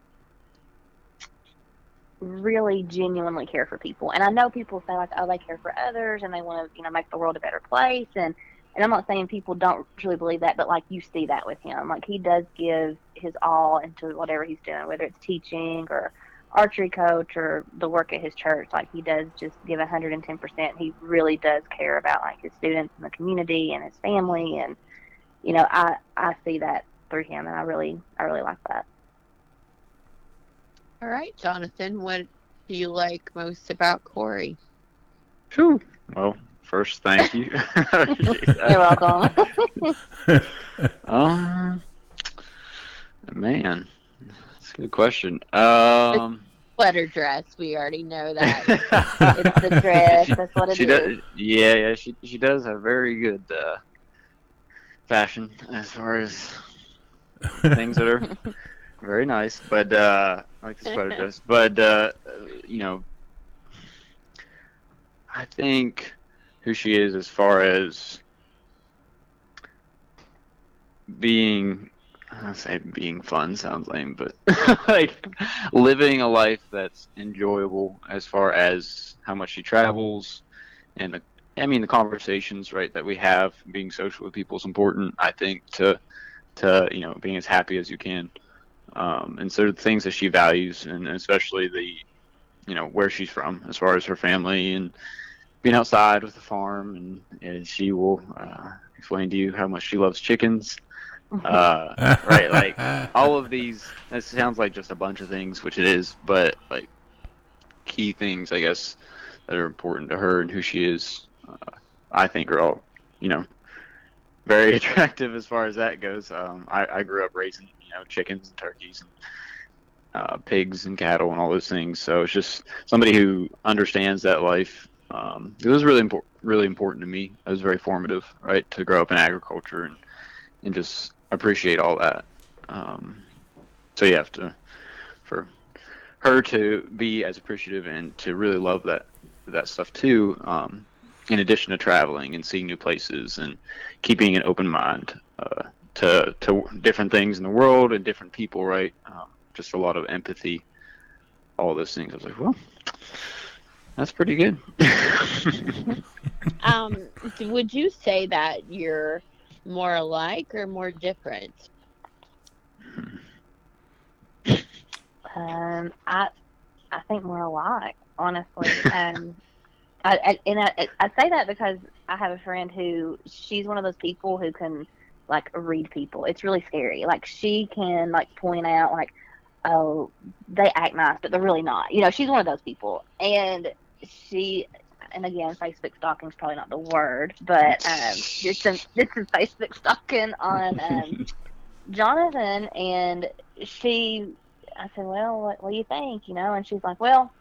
really genuinely care for people. And I know people say like, oh, they care for others and they want to, you know, make the world a better place and and I'm not saying people don't truly believe that, but like you see that with him. Like he does give his all into whatever he's doing, whether it's teaching or archery coach or the work at his church. Like he does just give 110%. He really does care about like his students and the community and his family. And, you know, I, I see that through him and I really, I really like that. All right, Jonathan, what do you like most about Corey? Phew. Well, first, thank you. You're welcome. um, man, that's a good question. Um, Sweater dress, we already know that. it's the dress. That's what it is. she does. Yeah, yeah. She she does have very good uh, fashion as far as things that are very nice. But uh, I like the sweater dress. But uh, you know, I think who she is as far as being. I don't say being fun sounds lame, but like living a life that's enjoyable as far as how much she travels and the I mean the conversations right that we have being social with people is important I think to to you know being as happy as you can um, and so the things that she values and especially the you know where she's from as far as her family and being outside with the farm and, and she will uh, explain to you how much she loves chickens. Uh, right like all of these it sounds like just a bunch of things which it is but like key things i guess that are important to her and who she is uh, i think are all you know very attractive as far as that goes. Um, I, I grew up raising you know chickens and turkeys and uh, pigs and cattle and all those things so it's just somebody who understands that life um, it was really important really important to me it was very formative right to grow up in agriculture and and just appreciate all that. Um, so you have to, for her to be as appreciative and to really love that that stuff too. Um, in addition to traveling and seeing new places and keeping an open mind uh, to to different things in the world and different people, right? Um, just a lot of empathy, all those things. I was like, well, that's pretty good. um, would you say that you're more alike or more different? Um, I I think more alike, honestly. Um, I, I and I, I say that because I have a friend who she's one of those people who can like read people. It's really scary. Like she can like point out like, oh, they act nice, but they're really not. You know, she's one of those people, and she. And again, Facebook stalking is probably not the word, but um, did some did some Facebook stalking on um, Jonathan, and she I said, well, what, what do you think? You know, and she's like, well,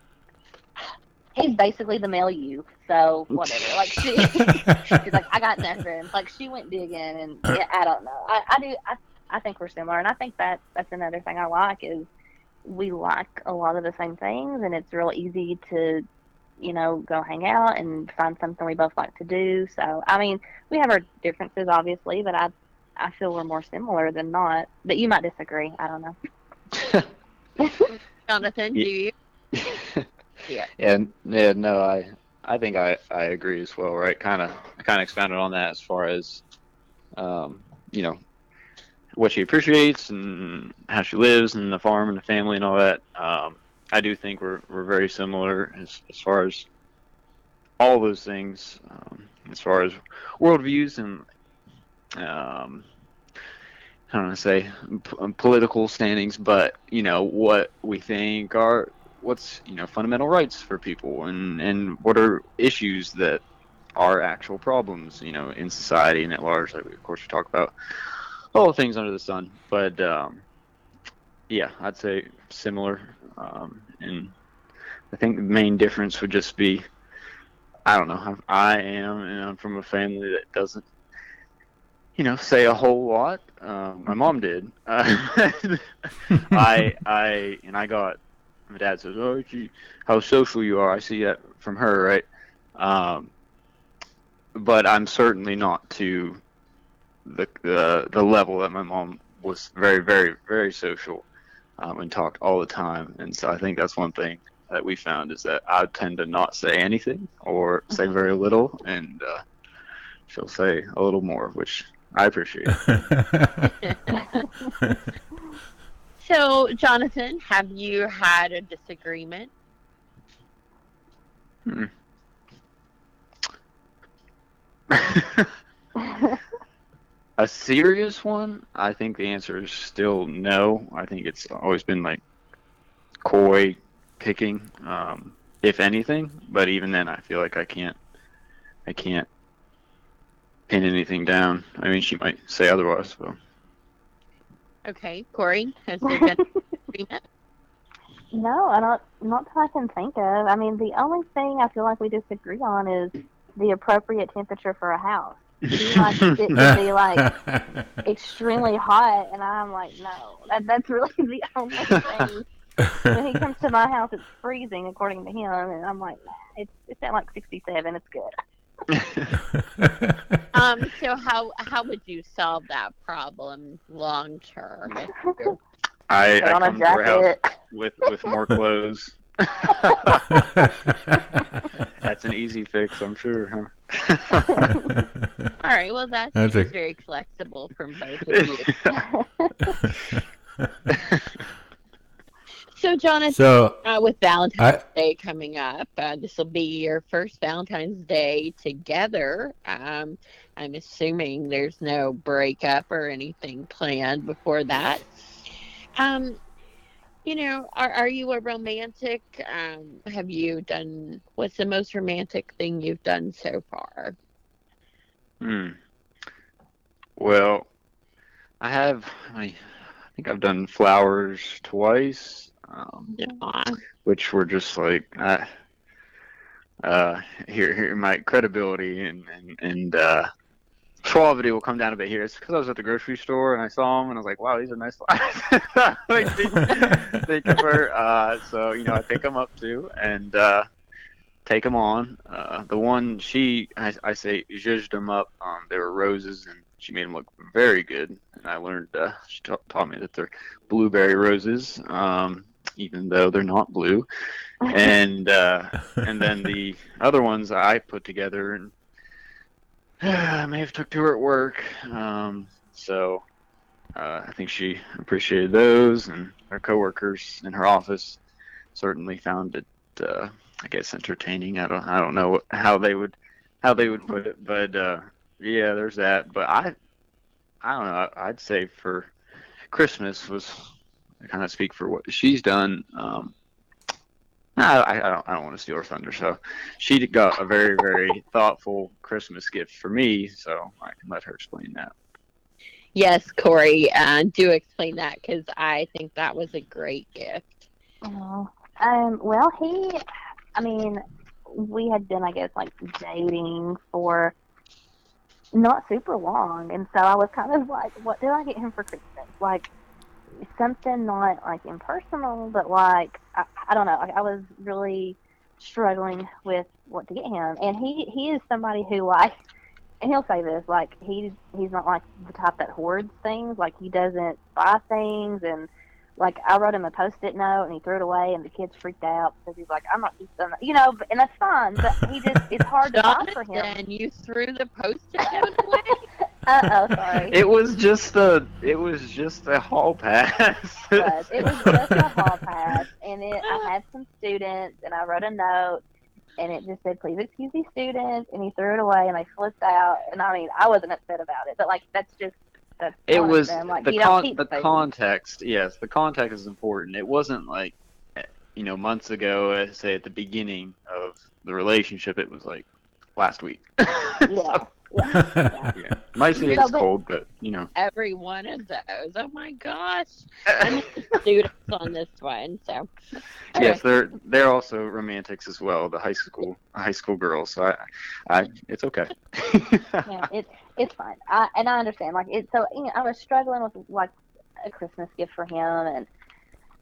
he's basically the male you, so whatever. Like she, she's like, I got nothing. Like she went digging, and yeah, I don't know. I, I do. I, I think we're similar, and I think that that's another thing I like is we like a lot of the same things, and it's real easy to, you know, go hang out and find something we both like to do. So, I mean, we have our differences, obviously, but I, I feel we're more similar than not. But you might disagree. I don't know. Jonathan, do you? yeah. And yeah, no, I I think I, I agree as well, right? Kind of I kind of expounded on that as far as um, you know what she appreciates and how she lives and the farm and the family and all that. Um, I do think we're we're very similar as as far as all those things, um, as far as worldviews and um, I don't want to say p- political standings, but you know what we think are what's you know fundamental rights for people and and what are issues that are actual problems you know in society and at large. Like of course we talk about all things under the sun but um, yeah i'd say similar um, and i think the main difference would just be i don't know i am and i'm from a family that doesn't you know say a whole lot um, my mom did uh, i i and i got my dad says, "Oh, gee, how social you are." I see that from her, right? Um, but I'm certainly not to the the the level that my mom was. Very, very, very social, um, and talked all the time. And so I think that's one thing that we found is that I tend to not say anything or say very little, and uh, she'll say a little more, which I appreciate. So, Jonathan, have you had a disagreement? Hmm. a serious one? I think the answer is still no. I think it's always been like coy picking, um, if anything. But even then, I feel like I can't, I can't pin anything down. I mean, she might say otherwise, but. Okay, Corey, has there been agreement? No, I don't. Not that I can think of. I mean, the only thing I feel like we disagree on is the appropriate temperature for a house. He likes it to be like extremely hot, and I'm like, no. That, that's really the only thing. when he comes to my house, it's freezing according to him, and I'm like, it's it's at like 67. It's good. Um, so how how would you solve that problem long term? I, I on come to her house with with more clothes. That's an easy fix, I'm sure. Huh? All right, well that That's seems a- very flexible from both of you. So, Jonathan, so uh, with Valentine's I- Day coming up, uh, this will be your first Valentine's Day together. Um, I'm assuming there's no breakup or anything planned before that. Um, you know, are are you a romantic? Um, have you done what's the most romantic thing you've done so far? Hmm. Well, I have. I, I think I've done flowers twice, um, Aw. which were just like, uh, uh, here, here, my credibility and and and uh, suavity will come down a bit here. It's because I was at the grocery store and I saw them and I was like, wow, these are nice flowers. like, think of her. Uh, so you know, I pick them up too and. Uh, take them on. Uh, the one she, I, I say, zhuzhed them up. Um, they were roses, and she made them look very good. And I learned, uh, she ta- taught me that they're blueberry roses, um, even though they're not blue. And uh, and then the other ones I put together, and I may have took to her at work. Um, so uh, I think she appreciated those, and her coworkers in her office certainly found it. Uh, I guess entertaining. I don't I don't know how they would how they would put it, but uh, yeah, there's that. But I I don't know. I'd say for Christmas was I kind of speak for what she's done. Um, I, I don't I don't want to steal her thunder. So she got a very very thoughtful Christmas gift for me. So I can let her explain that. Yes, Corey, uh, do explain that because I think that was a great gift. Oh, um, well, he, I mean, we had been, I guess, like dating for not super long, and so I was kind of like, what did I get him for Christmas? like something not like impersonal, but like I, I don't know. Like, I was really struggling with what to get him, and he he is somebody who like, and he'll say this like he he's not like the type that hoards things. Like he doesn't buy things and like I wrote him a post-it note and he threw it away and the kids freaked out because he's like, I'm not just gonna, you know, and that's fine, but he just it's hard to buy for him. Jonathan, you threw the post-it note away. Uh oh, sorry. It was just a. It was just a hall pass. was. It was just a hall pass, and it. I had some students, and I wrote a note, and it just said, "Please excuse these students," and he threw it away, and they flipped out. And I mean, I wasn't upset about it, but like that's just that's it was like the con- the things. context. Yes, the context is important. It wasn't like, eh, you know, months ago. uh, Say at the beginning of the relationship, it was like last week. Yeah, yeah, yeah. yeah. Might say So, it's cold, but you know. Every one of those. Oh my gosh. I'm with the students on this one, so. Yes, they're they're also romantics as well. The high school high school girls. So I, I it's okay. yeah, it's it's fine. I and I understand. Like it. So you know, I was struggling with like a Christmas gift for him, and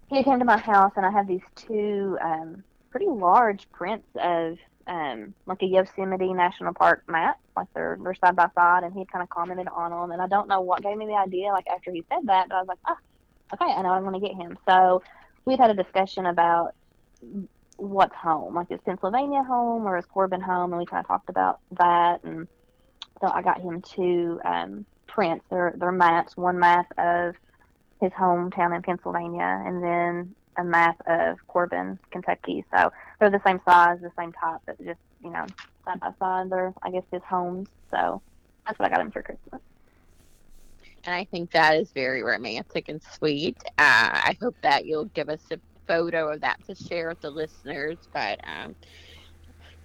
he came to my house, and I have these two um, pretty large prints of um, like a Yosemite National Park map. Like they're they're side by side, and he kind of commented on them. And I don't know what gave me the idea. Like after he said that, but I was like, oh, okay, I know I'm going to get him. So we'd had a discussion about what's home. Like is Pennsylvania home or is Corbin home? And we kind of talked about that and so I got him two um, prints. They're they're maps. One map of his hometown in Pennsylvania, and then a map of Corbin, Kentucky. So they're the same size, the same type, but just you know side by side. They're I guess his homes. So that's what I got him for Christmas. And I think that is very romantic and sweet. Uh, I hope that you'll give us a photo of that to share with the listeners. But um,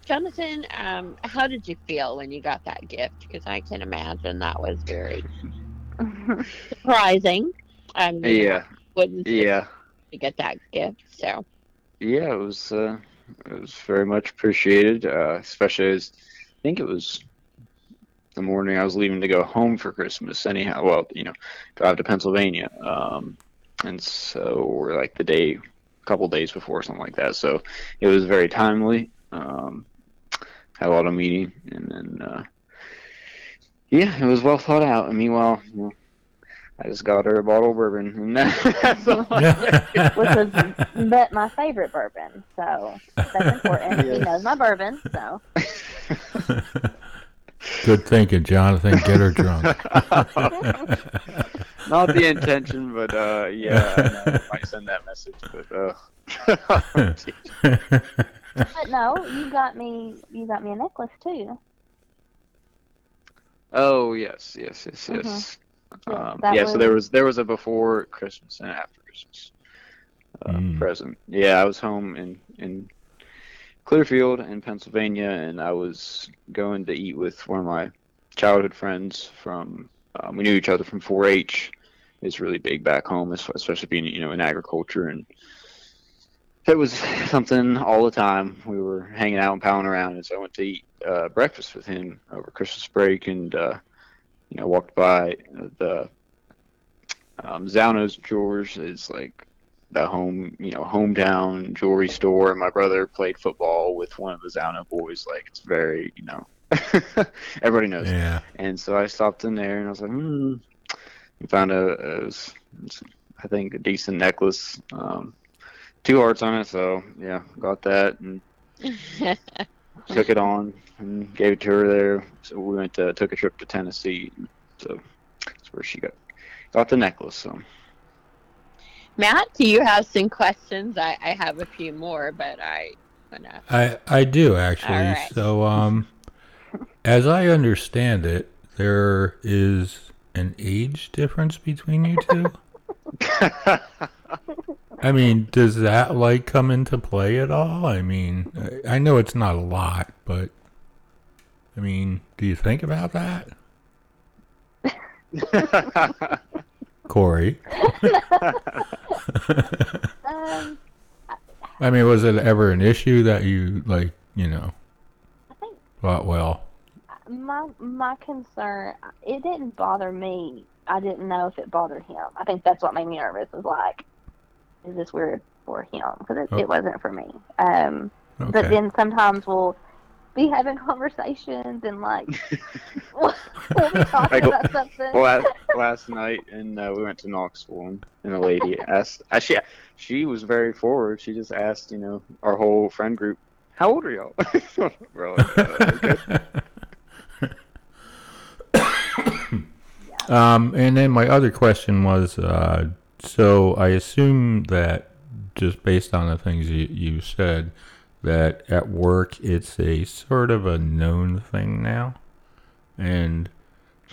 Jonathan, um, how did you feel when you got that gift? Because I can imagine that was very surprising. Um, yeah, wouldn't yeah, to get that gift. So yeah. It was uh, it was very much appreciated. Uh, especially as I think it was the morning I was leaving to go home for Christmas. Anyhow, well, you know, drive to Pennsylvania. Um, and so we're like the day, a couple days before, something like that. So it was very timely. Um, had a lot of meeting, and then uh, yeah, it was well thought out. And meanwhile, you I just got her a bottle of bourbon, and that's all. Which was but my favorite bourbon. So that's important. He Yes. knows my bourbon. So Good thinking, Jonathan. Get her drunk. Not the intention, but uh, yeah, I know I might send that message. But uh, but no, you got me. You got me a necklace too. oh yes, yes, yes, yes. Yeah, Um, that yeah, so there was there was a before Christmas and after Christmas uh, Mm. present. Yeah, I was home in in Clearfield in Pennsylvania, and I was going to eat with one of my childhood friends from. Um, we knew each other from 4-H. It's really big back home, especially being you know in agriculture, and it was something all the time. We were hanging out and pounding around, and so I went to eat uh, breakfast with him over Christmas break, and uh, you know walked by the um, Zauno's Jewelers. It's like the home, you know, hometown jewelry store. And my brother played football with one of the Zauno boys. Like it's very, you know, everybody knows. yeah. And so I stopped in there and I was like, hmm. And found a, it was, I think, a decent necklace. Um, two hearts on it. So yeah, got that and took it on and gave it to her there. So we went to, took a trip to Tennessee. So that's where she got got the necklace. So Matt, do you have some questions? I, I have a few more, but I wanna. I I do actually. All right. So um, as I understand it, there is an age difference between you two. I mean, does that like come into play at all? I mean, I I know it's not a lot, but I mean, do you think about that, Corey? Um, I mean, was it ever an issue that you like, you know, I think thought, well, my my concern it didn't bother me I didn't know if it bothered him. I think that's what made me nervous. Was like, is this weird for him? Because it, Oh. it wasn't for me. Um, Okay. but then sometimes we'll be having conversations and like we'll, we'll be talking Like, about something. Last, last night, and uh, we went to Knoxville, and, and a lady asked. Uh, she she was very forward. She just asked, you know, our whole friend group, "How old are y'all?" We're like, uh, okay. Um, and then my other question was, uh, so I assume that just based on the things you, you said, that at work it's a sort of a known thing now, and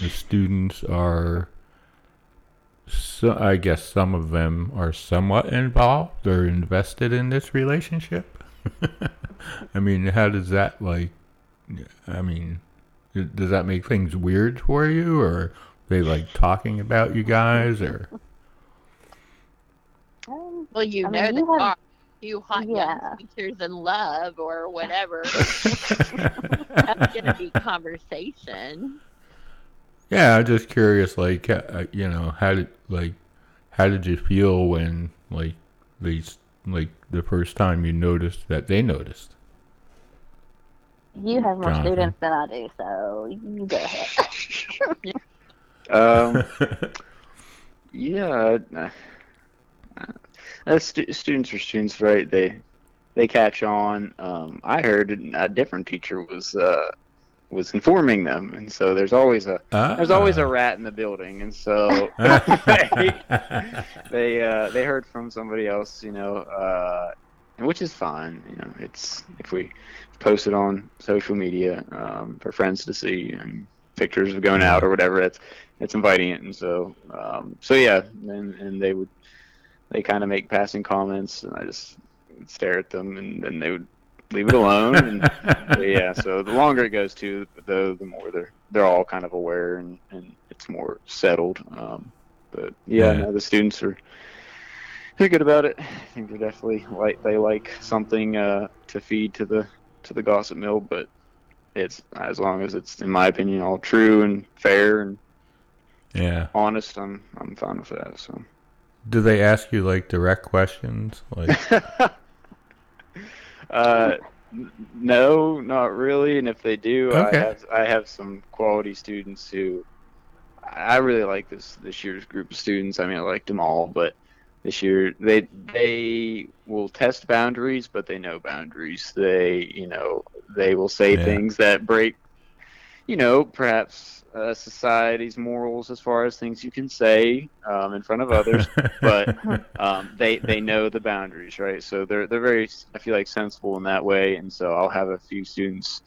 the students are, so I guess some of them are somewhat involved or invested in this relationship. I mean, how does that like? I mean, does that make things weird for you, or they like talking about you guys, or Um, Well, you I know mean, the you have- are you hot Yeah. young teachers in love or whatever. That's gonna be conversation. yeah, I'm just curious, like uh, you know, how did like how did you feel when like these like the first time you noticed that they noticed? you have more Jonathan. students than I do, so you go ahead. um, yeah, uh, uh, stu- students are students, right? They they catch on. Um, I heard a different teacher was uh, was informing them, and so there's always a there's always a rat in the building, and so they they uh, they heard from somebody else, you know, uh, which is fine. You know, it's if we post it on social media um, for friends to see and pictures of going out or whatever. It's it's inviting it, and so um, so yeah, and and they would they kind of make passing comments, and I just stare at them, and then they would leave it alone. And yeah, so the longer it goes to, though, the more they're they're all kind of aware, and and it's more settled. Um, but yeah, Yeah. no, the students are they're good about it. I think they're definitely like they like something uh, to feed to the to the gossip mill, but it's as long as it's, in my opinion, all true and fair and yeah. honest. I'm I'm fine with that. So. Do they ask you like direct questions? Like, uh, no, not really. And if they do, Okay. I have I have some quality students who I really like this this year's group of students. I mean, I liked them all, but this year they they will test boundaries, but they know boundaries. They you know they will say Yeah. things that break, you know, perhaps uh, society's morals as far as things you can say um, in front of others but um, they they know the boundaries, right? So they're they're very I feel like sensible in that way, and so I'll have a few students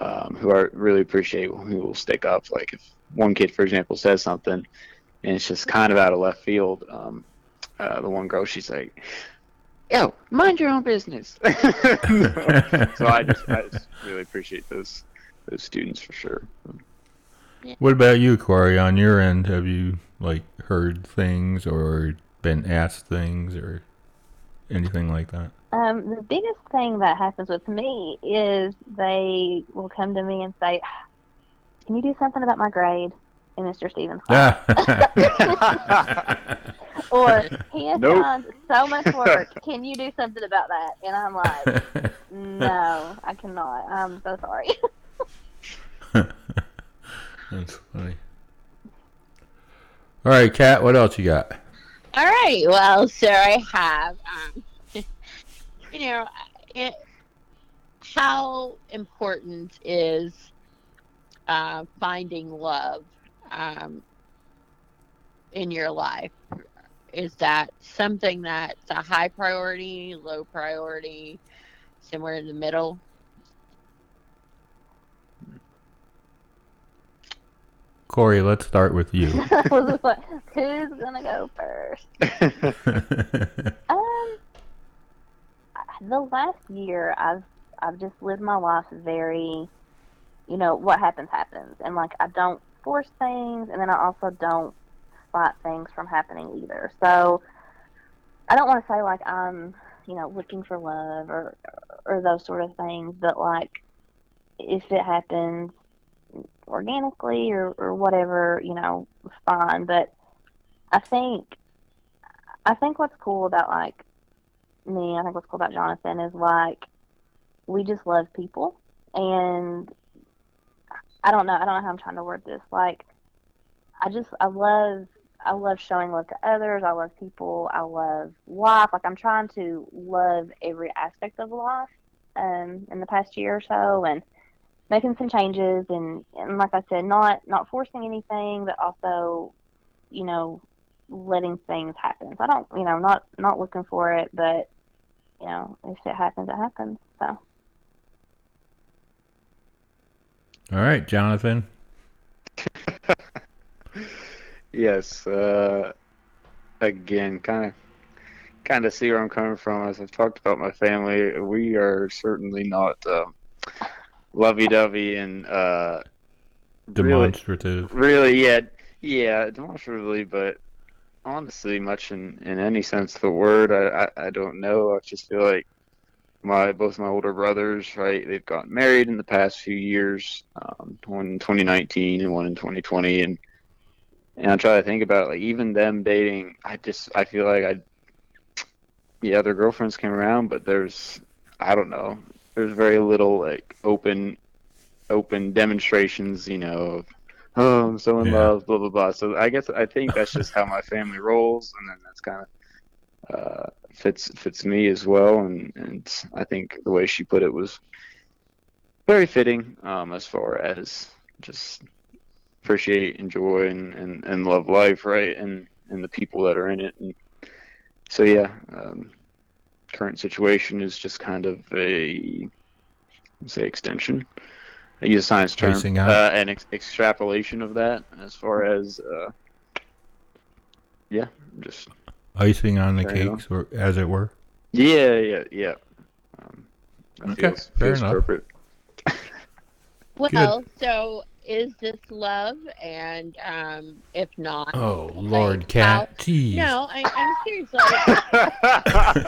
um, who I really appreciate who will stick up. Like if one kid, for example, says something and it's just kind of out of left field, um, uh, the one girl she's like, "Yo, mind your own business." so I just I just really appreciate those those students for sure. what about you, Corey? On your end, have you like heard things or been asked things or anything like that? Um, the biggest thing that happens with me is they will come to me and say, "Can you do something about my grade in Mr. Stevens' class?" Or he has Nope. done so much work. Can you do something about that? And I'm like, no, I cannot. I'm so sorry. That's funny. All right, Kat, what else you got? All right. Well, so I have, um, you know, it, how important is uh, finding love um, in your life? Is that something that's a high priority, low priority, somewhere in the middle? Corey, let's start with you. I was like, Who's gonna go first? Um, the last year, I've I've just lived my life very, you know, what happens happens, and like I don't force things, and then I also don't fight things from happening either. So I don't want to say like I'm, you know, looking for love or or those sort of things, but like if it happens, organically or, or whatever, you know, fine. But I think I think what's cool about like me, I think what's cool about Jonathan is like we just love people and I don't know, I don't know how I'm trying to word this. Like I just I love I love showing love to others. I love people. I love life. Like I'm trying to love every aspect of life um, in the past year or so, and making some changes. And, and like I said, not not forcing anything, but also, you know, letting things happen. So I don't, you know, not not looking for it, but you know, if it happens, it happens. So. All right, Jonathan. yes. Uh, again, kind of, kind of see where I'm coming from. As I've talked about my family, we are certainly not um, lovey-dovey and uh, demonstrative. Really, really, yeah, yeah, demonstratively, but honestly, much in in any sense of the word, I I, I don't know. I just feel like my both my older brothers, right? They've gotten married in the past few years, um, one in 2019 and one in 2020, and and I try to think about like even them dating. I just I feel like I, yeah, their girlfriends came around, but there's I don't know. There's very little like open, open demonstrations, you know, of oh I'm so in yeah. love, blah blah blah. So I guess I think that's just how my family rolls, and then that's kind of uh, fits fits me as well. And and I think the way she put it was very fitting um, as far as just appreciate, enjoy, and, and, and love life, right? And and the people that are in it. And so yeah, um, current situation is just kind of a say extension. I use a science term, uh, an ex- extrapolation of that as far as uh, yeah, just icing on the cakes, or as it were. Yeah, yeah, yeah. Um, okay, feels, fair feels enough. well, Good. so is this love? And um, if not, oh Lord, Kat, jeez. No, I, am serious.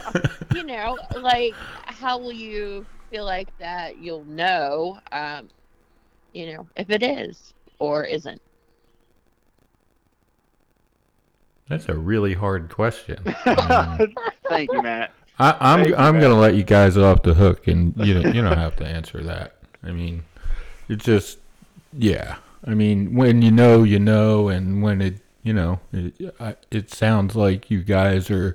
Like, you know, like how will you feel like that? You'll know, um, you know, if it is or isn't. That's a really hard question. Um, Thank you, Matt. I, am I'm, I'm gonna let you guys off the hook, and you don't, you don't have to answer that. I mean, it's just yeah. I mean, when you know, you know, and when it, you know, it, it sounds like you guys are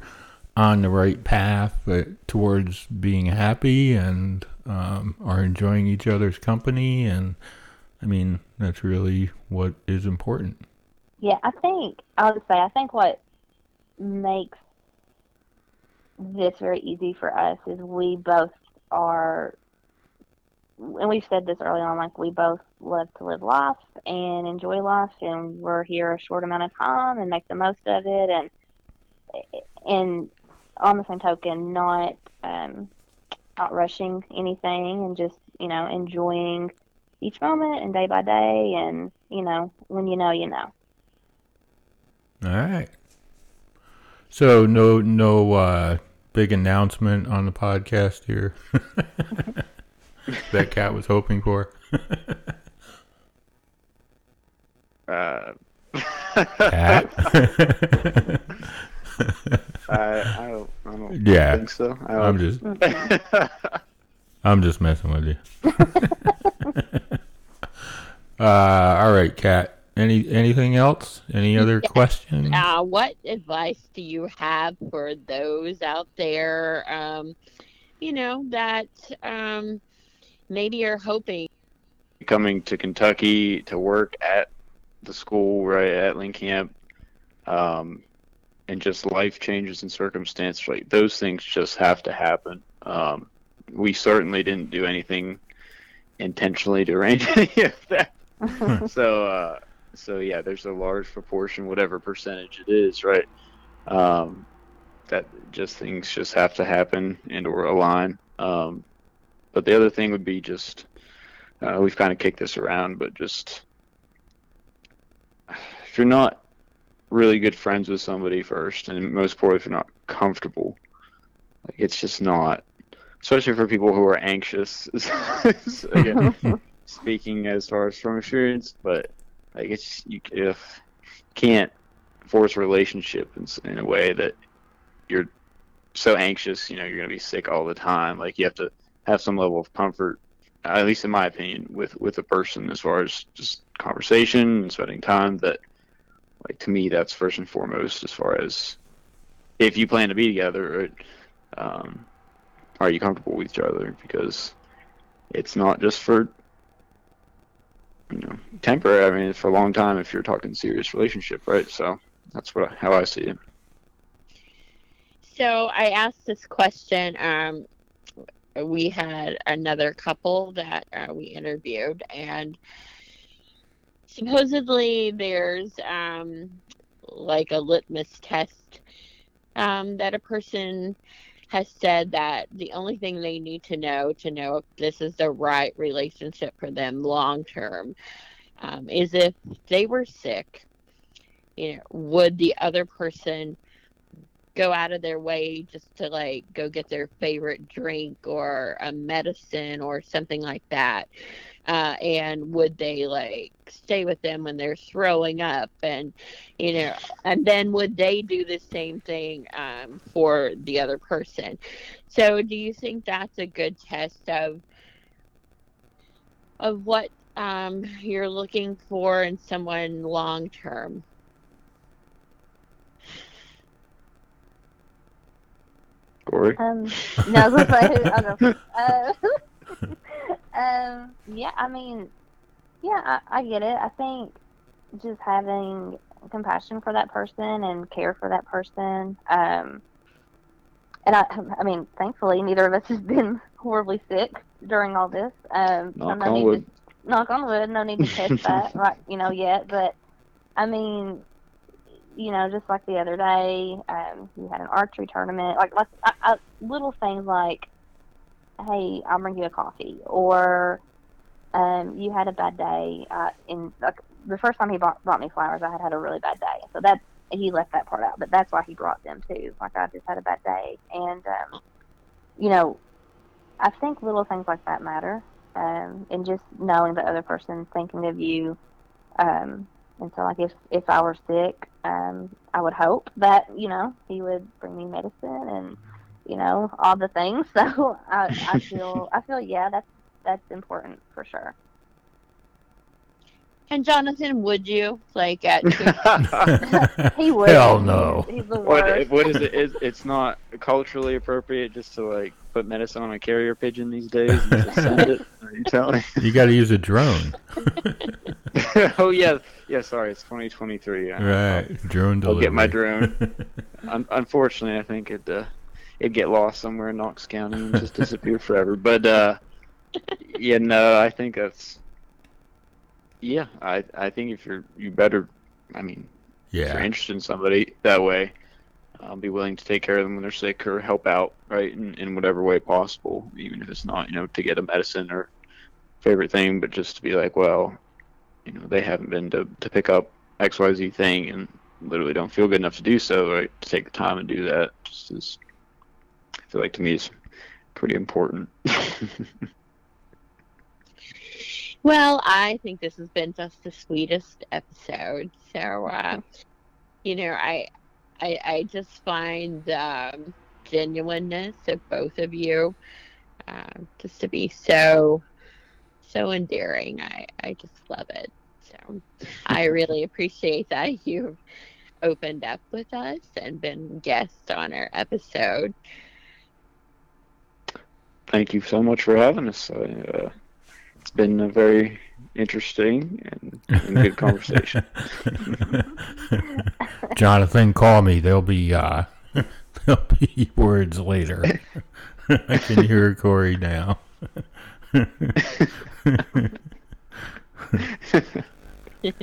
on the right path but towards being happy and um, are enjoying each other's company. And I mean, that's really what is important. Yeah, I think, I would say, I think what makes this very easy for us is we both are and we've said this early on, like we both love to live life and enjoy life, and we're here a short amount of time and make the most of it, and and on the same token, not um, not rushing anything, and just you know enjoying each moment and day by day, and you know when you know, you know. All right. So no no uh, big announcement on the podcast here. that Kat was hoping for. uh, Kat. I, I don't, I don't yeah, think so. I I'm just, I'm just messing with you. uh, all right, Kat. Any anything else? Any other questions? Uh, what advice do you have for those out there? Um, you know that um, maybe you're hoping coming to Kentucky to work at the school right at Lynn Camp, um, and just life changes and circumstances like those things just have to happen. Um, we certainly didn't do anything intentionally to arrange any of that. so, uh, so yeah, there's a large proportion, whatever percentage it is, right? Um, that just things just have to happen and or align. Um, but the other thing would be just uh, we've kind of kicked this around, but just if you're not really good friends with somebody first, and most importantly, if you're not comfortable, like it's just not. Especially for people who are anxious, again, speaking as far as from experience, but like it's you if can't force a relationship in, in a way that you're so anxious, you know, you're gonna be sick all the time. Like you have to have some level of comfort, at least in my opinion, with with a person as far as just conversation and spending time. That like to me, that's first and foremost as far as if you plan to be together. Um, are you comfortable with each other? Because it's not just for you know temporary. I mean, for a long time if you're talking serious relationship, right? So that's what how I see it. So I asked this question. Um, we had another couple that uh, we interviewed, and supposedly there's um, like a litmus test um, that a person has said that the only thing they need to know to know if this is the right relationship for them long term um, is if they were sick. You know, would the other person go out of their way just to like go get their favorite drink or a medicine or something like that. Uh, and would they like stay with them when they're throwing up and you know and then would they do the same thing um, for the other person? So do you think that's a good test of of what um, you're looking for in someone long term Corey. Um, no, I was gonna say, I don't know. Uh, um, yeah, I mean, yeah, I, I get it. I think just having compassion for that person and care for that person. Um, and I, I mean, thankfully, neither of us has been horribly sick during all this. Um, so Knock no on need wood. To, knock on wood. No need to test that, right? You know, yet. But I mean, you know, just like the other day, um, you had an archery tournament, like, like I, I, little things like, hey, I'll bring you a coffee, or um, you had a bad day. Uh, in like the first time he brought, brought me flowers, I had had a really bad day, so that he left that part out, but that's why he brought them too. Like I just had a bad day, and um, you know, I think little things like that matter, um, and just knowing the other person thinking of you. Um, and so, like, if if I were sick, um, I would hope that you know he would bring me medicine and you know all the things. So I, I feel I feel yeah, that's that's important for sure. And jonathan would you like at He would. Hell He's- no. He's, the What what is it? Is it's not culturally appropriate just to like put medicine on a carrier pigeon these days and just send it? Are you telling You got to use a drone. oh yeah, yeah. Sorry, it's 2023. I- Right. Drone delivery. I'll get my drone. Un- unfortunately, I think it uh, it'd get lost somewhere in Knox County and just disappear forever. But uh, yeah, no, I think that's yeah. I I think if you're you better, I mean, if you're yeah. interested in somebody that way, I'll be willing to take care of them when they're sick or help out, right, in, in whatever way possible, even if it's not, you know, to get a medicine or favorite thing, but just to be like, well, you know, they haven't been to, to pick up XYZ thing and literally don't feel good enough to do so, right, to take the time and do that just is, I feel like to me is pretty important. Well, I think this has been just the sweetest episode. So, uh, you know, I, I, I just find um, genuineness of both of you uh, just to be so, so endearing. I, I just love it. So, I really appreciate that you've opened up with us and been guests on our episode. Thank you so much for having us. I, uh, it's been a very interesting and, and good conversation. Jonathan, call me. There'll be uh, there'll be words later. I can hear Corey now.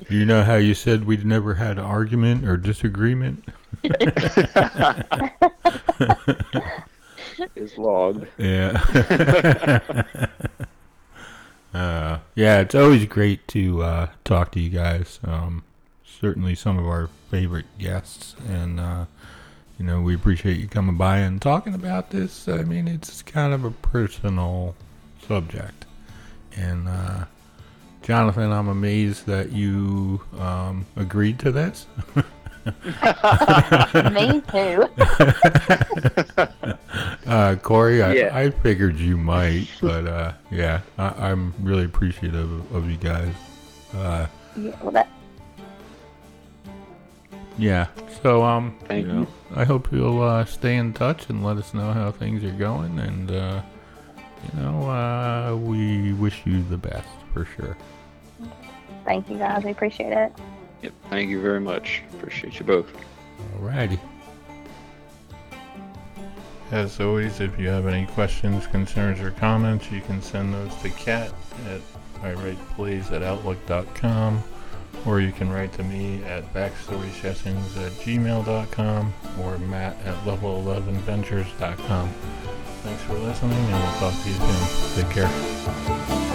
you know how you said we'd never had an argument or disagreement? is logged. Yeah. Uh, yeah, it's always great to uh, talk to you guys. Um, certainly some of our favorite guests, and uh, you know we appreciate you coming by and talking about this. I mean, it's kind of a personal subject, and uh, Jonathan, I'm amazed that you um, agreed to this. Me too. uh, Corey, I, Yeah. I figured you might, but uh, yeah, I, I'm really appreciative of, of you guys. Uh, Yeah, well, that, yeah, so um, Thank you know, I hope you'll uh, stay in touch and let us know how things are going, and uh, you know, uh, we wish you the best for sure. thank you guys. We appreciate it. Yep. Thank you very much. Appreciate you both. Alrighty. As always, if you have any questions, concerns, or comments, you can send those to Kat at iWritePlays at Outlook.com, or you can write to me at backstorysessions at gmail.com or Matt at level11ventures.com. Thanks for listening, and we'll talk to you soon. Take care.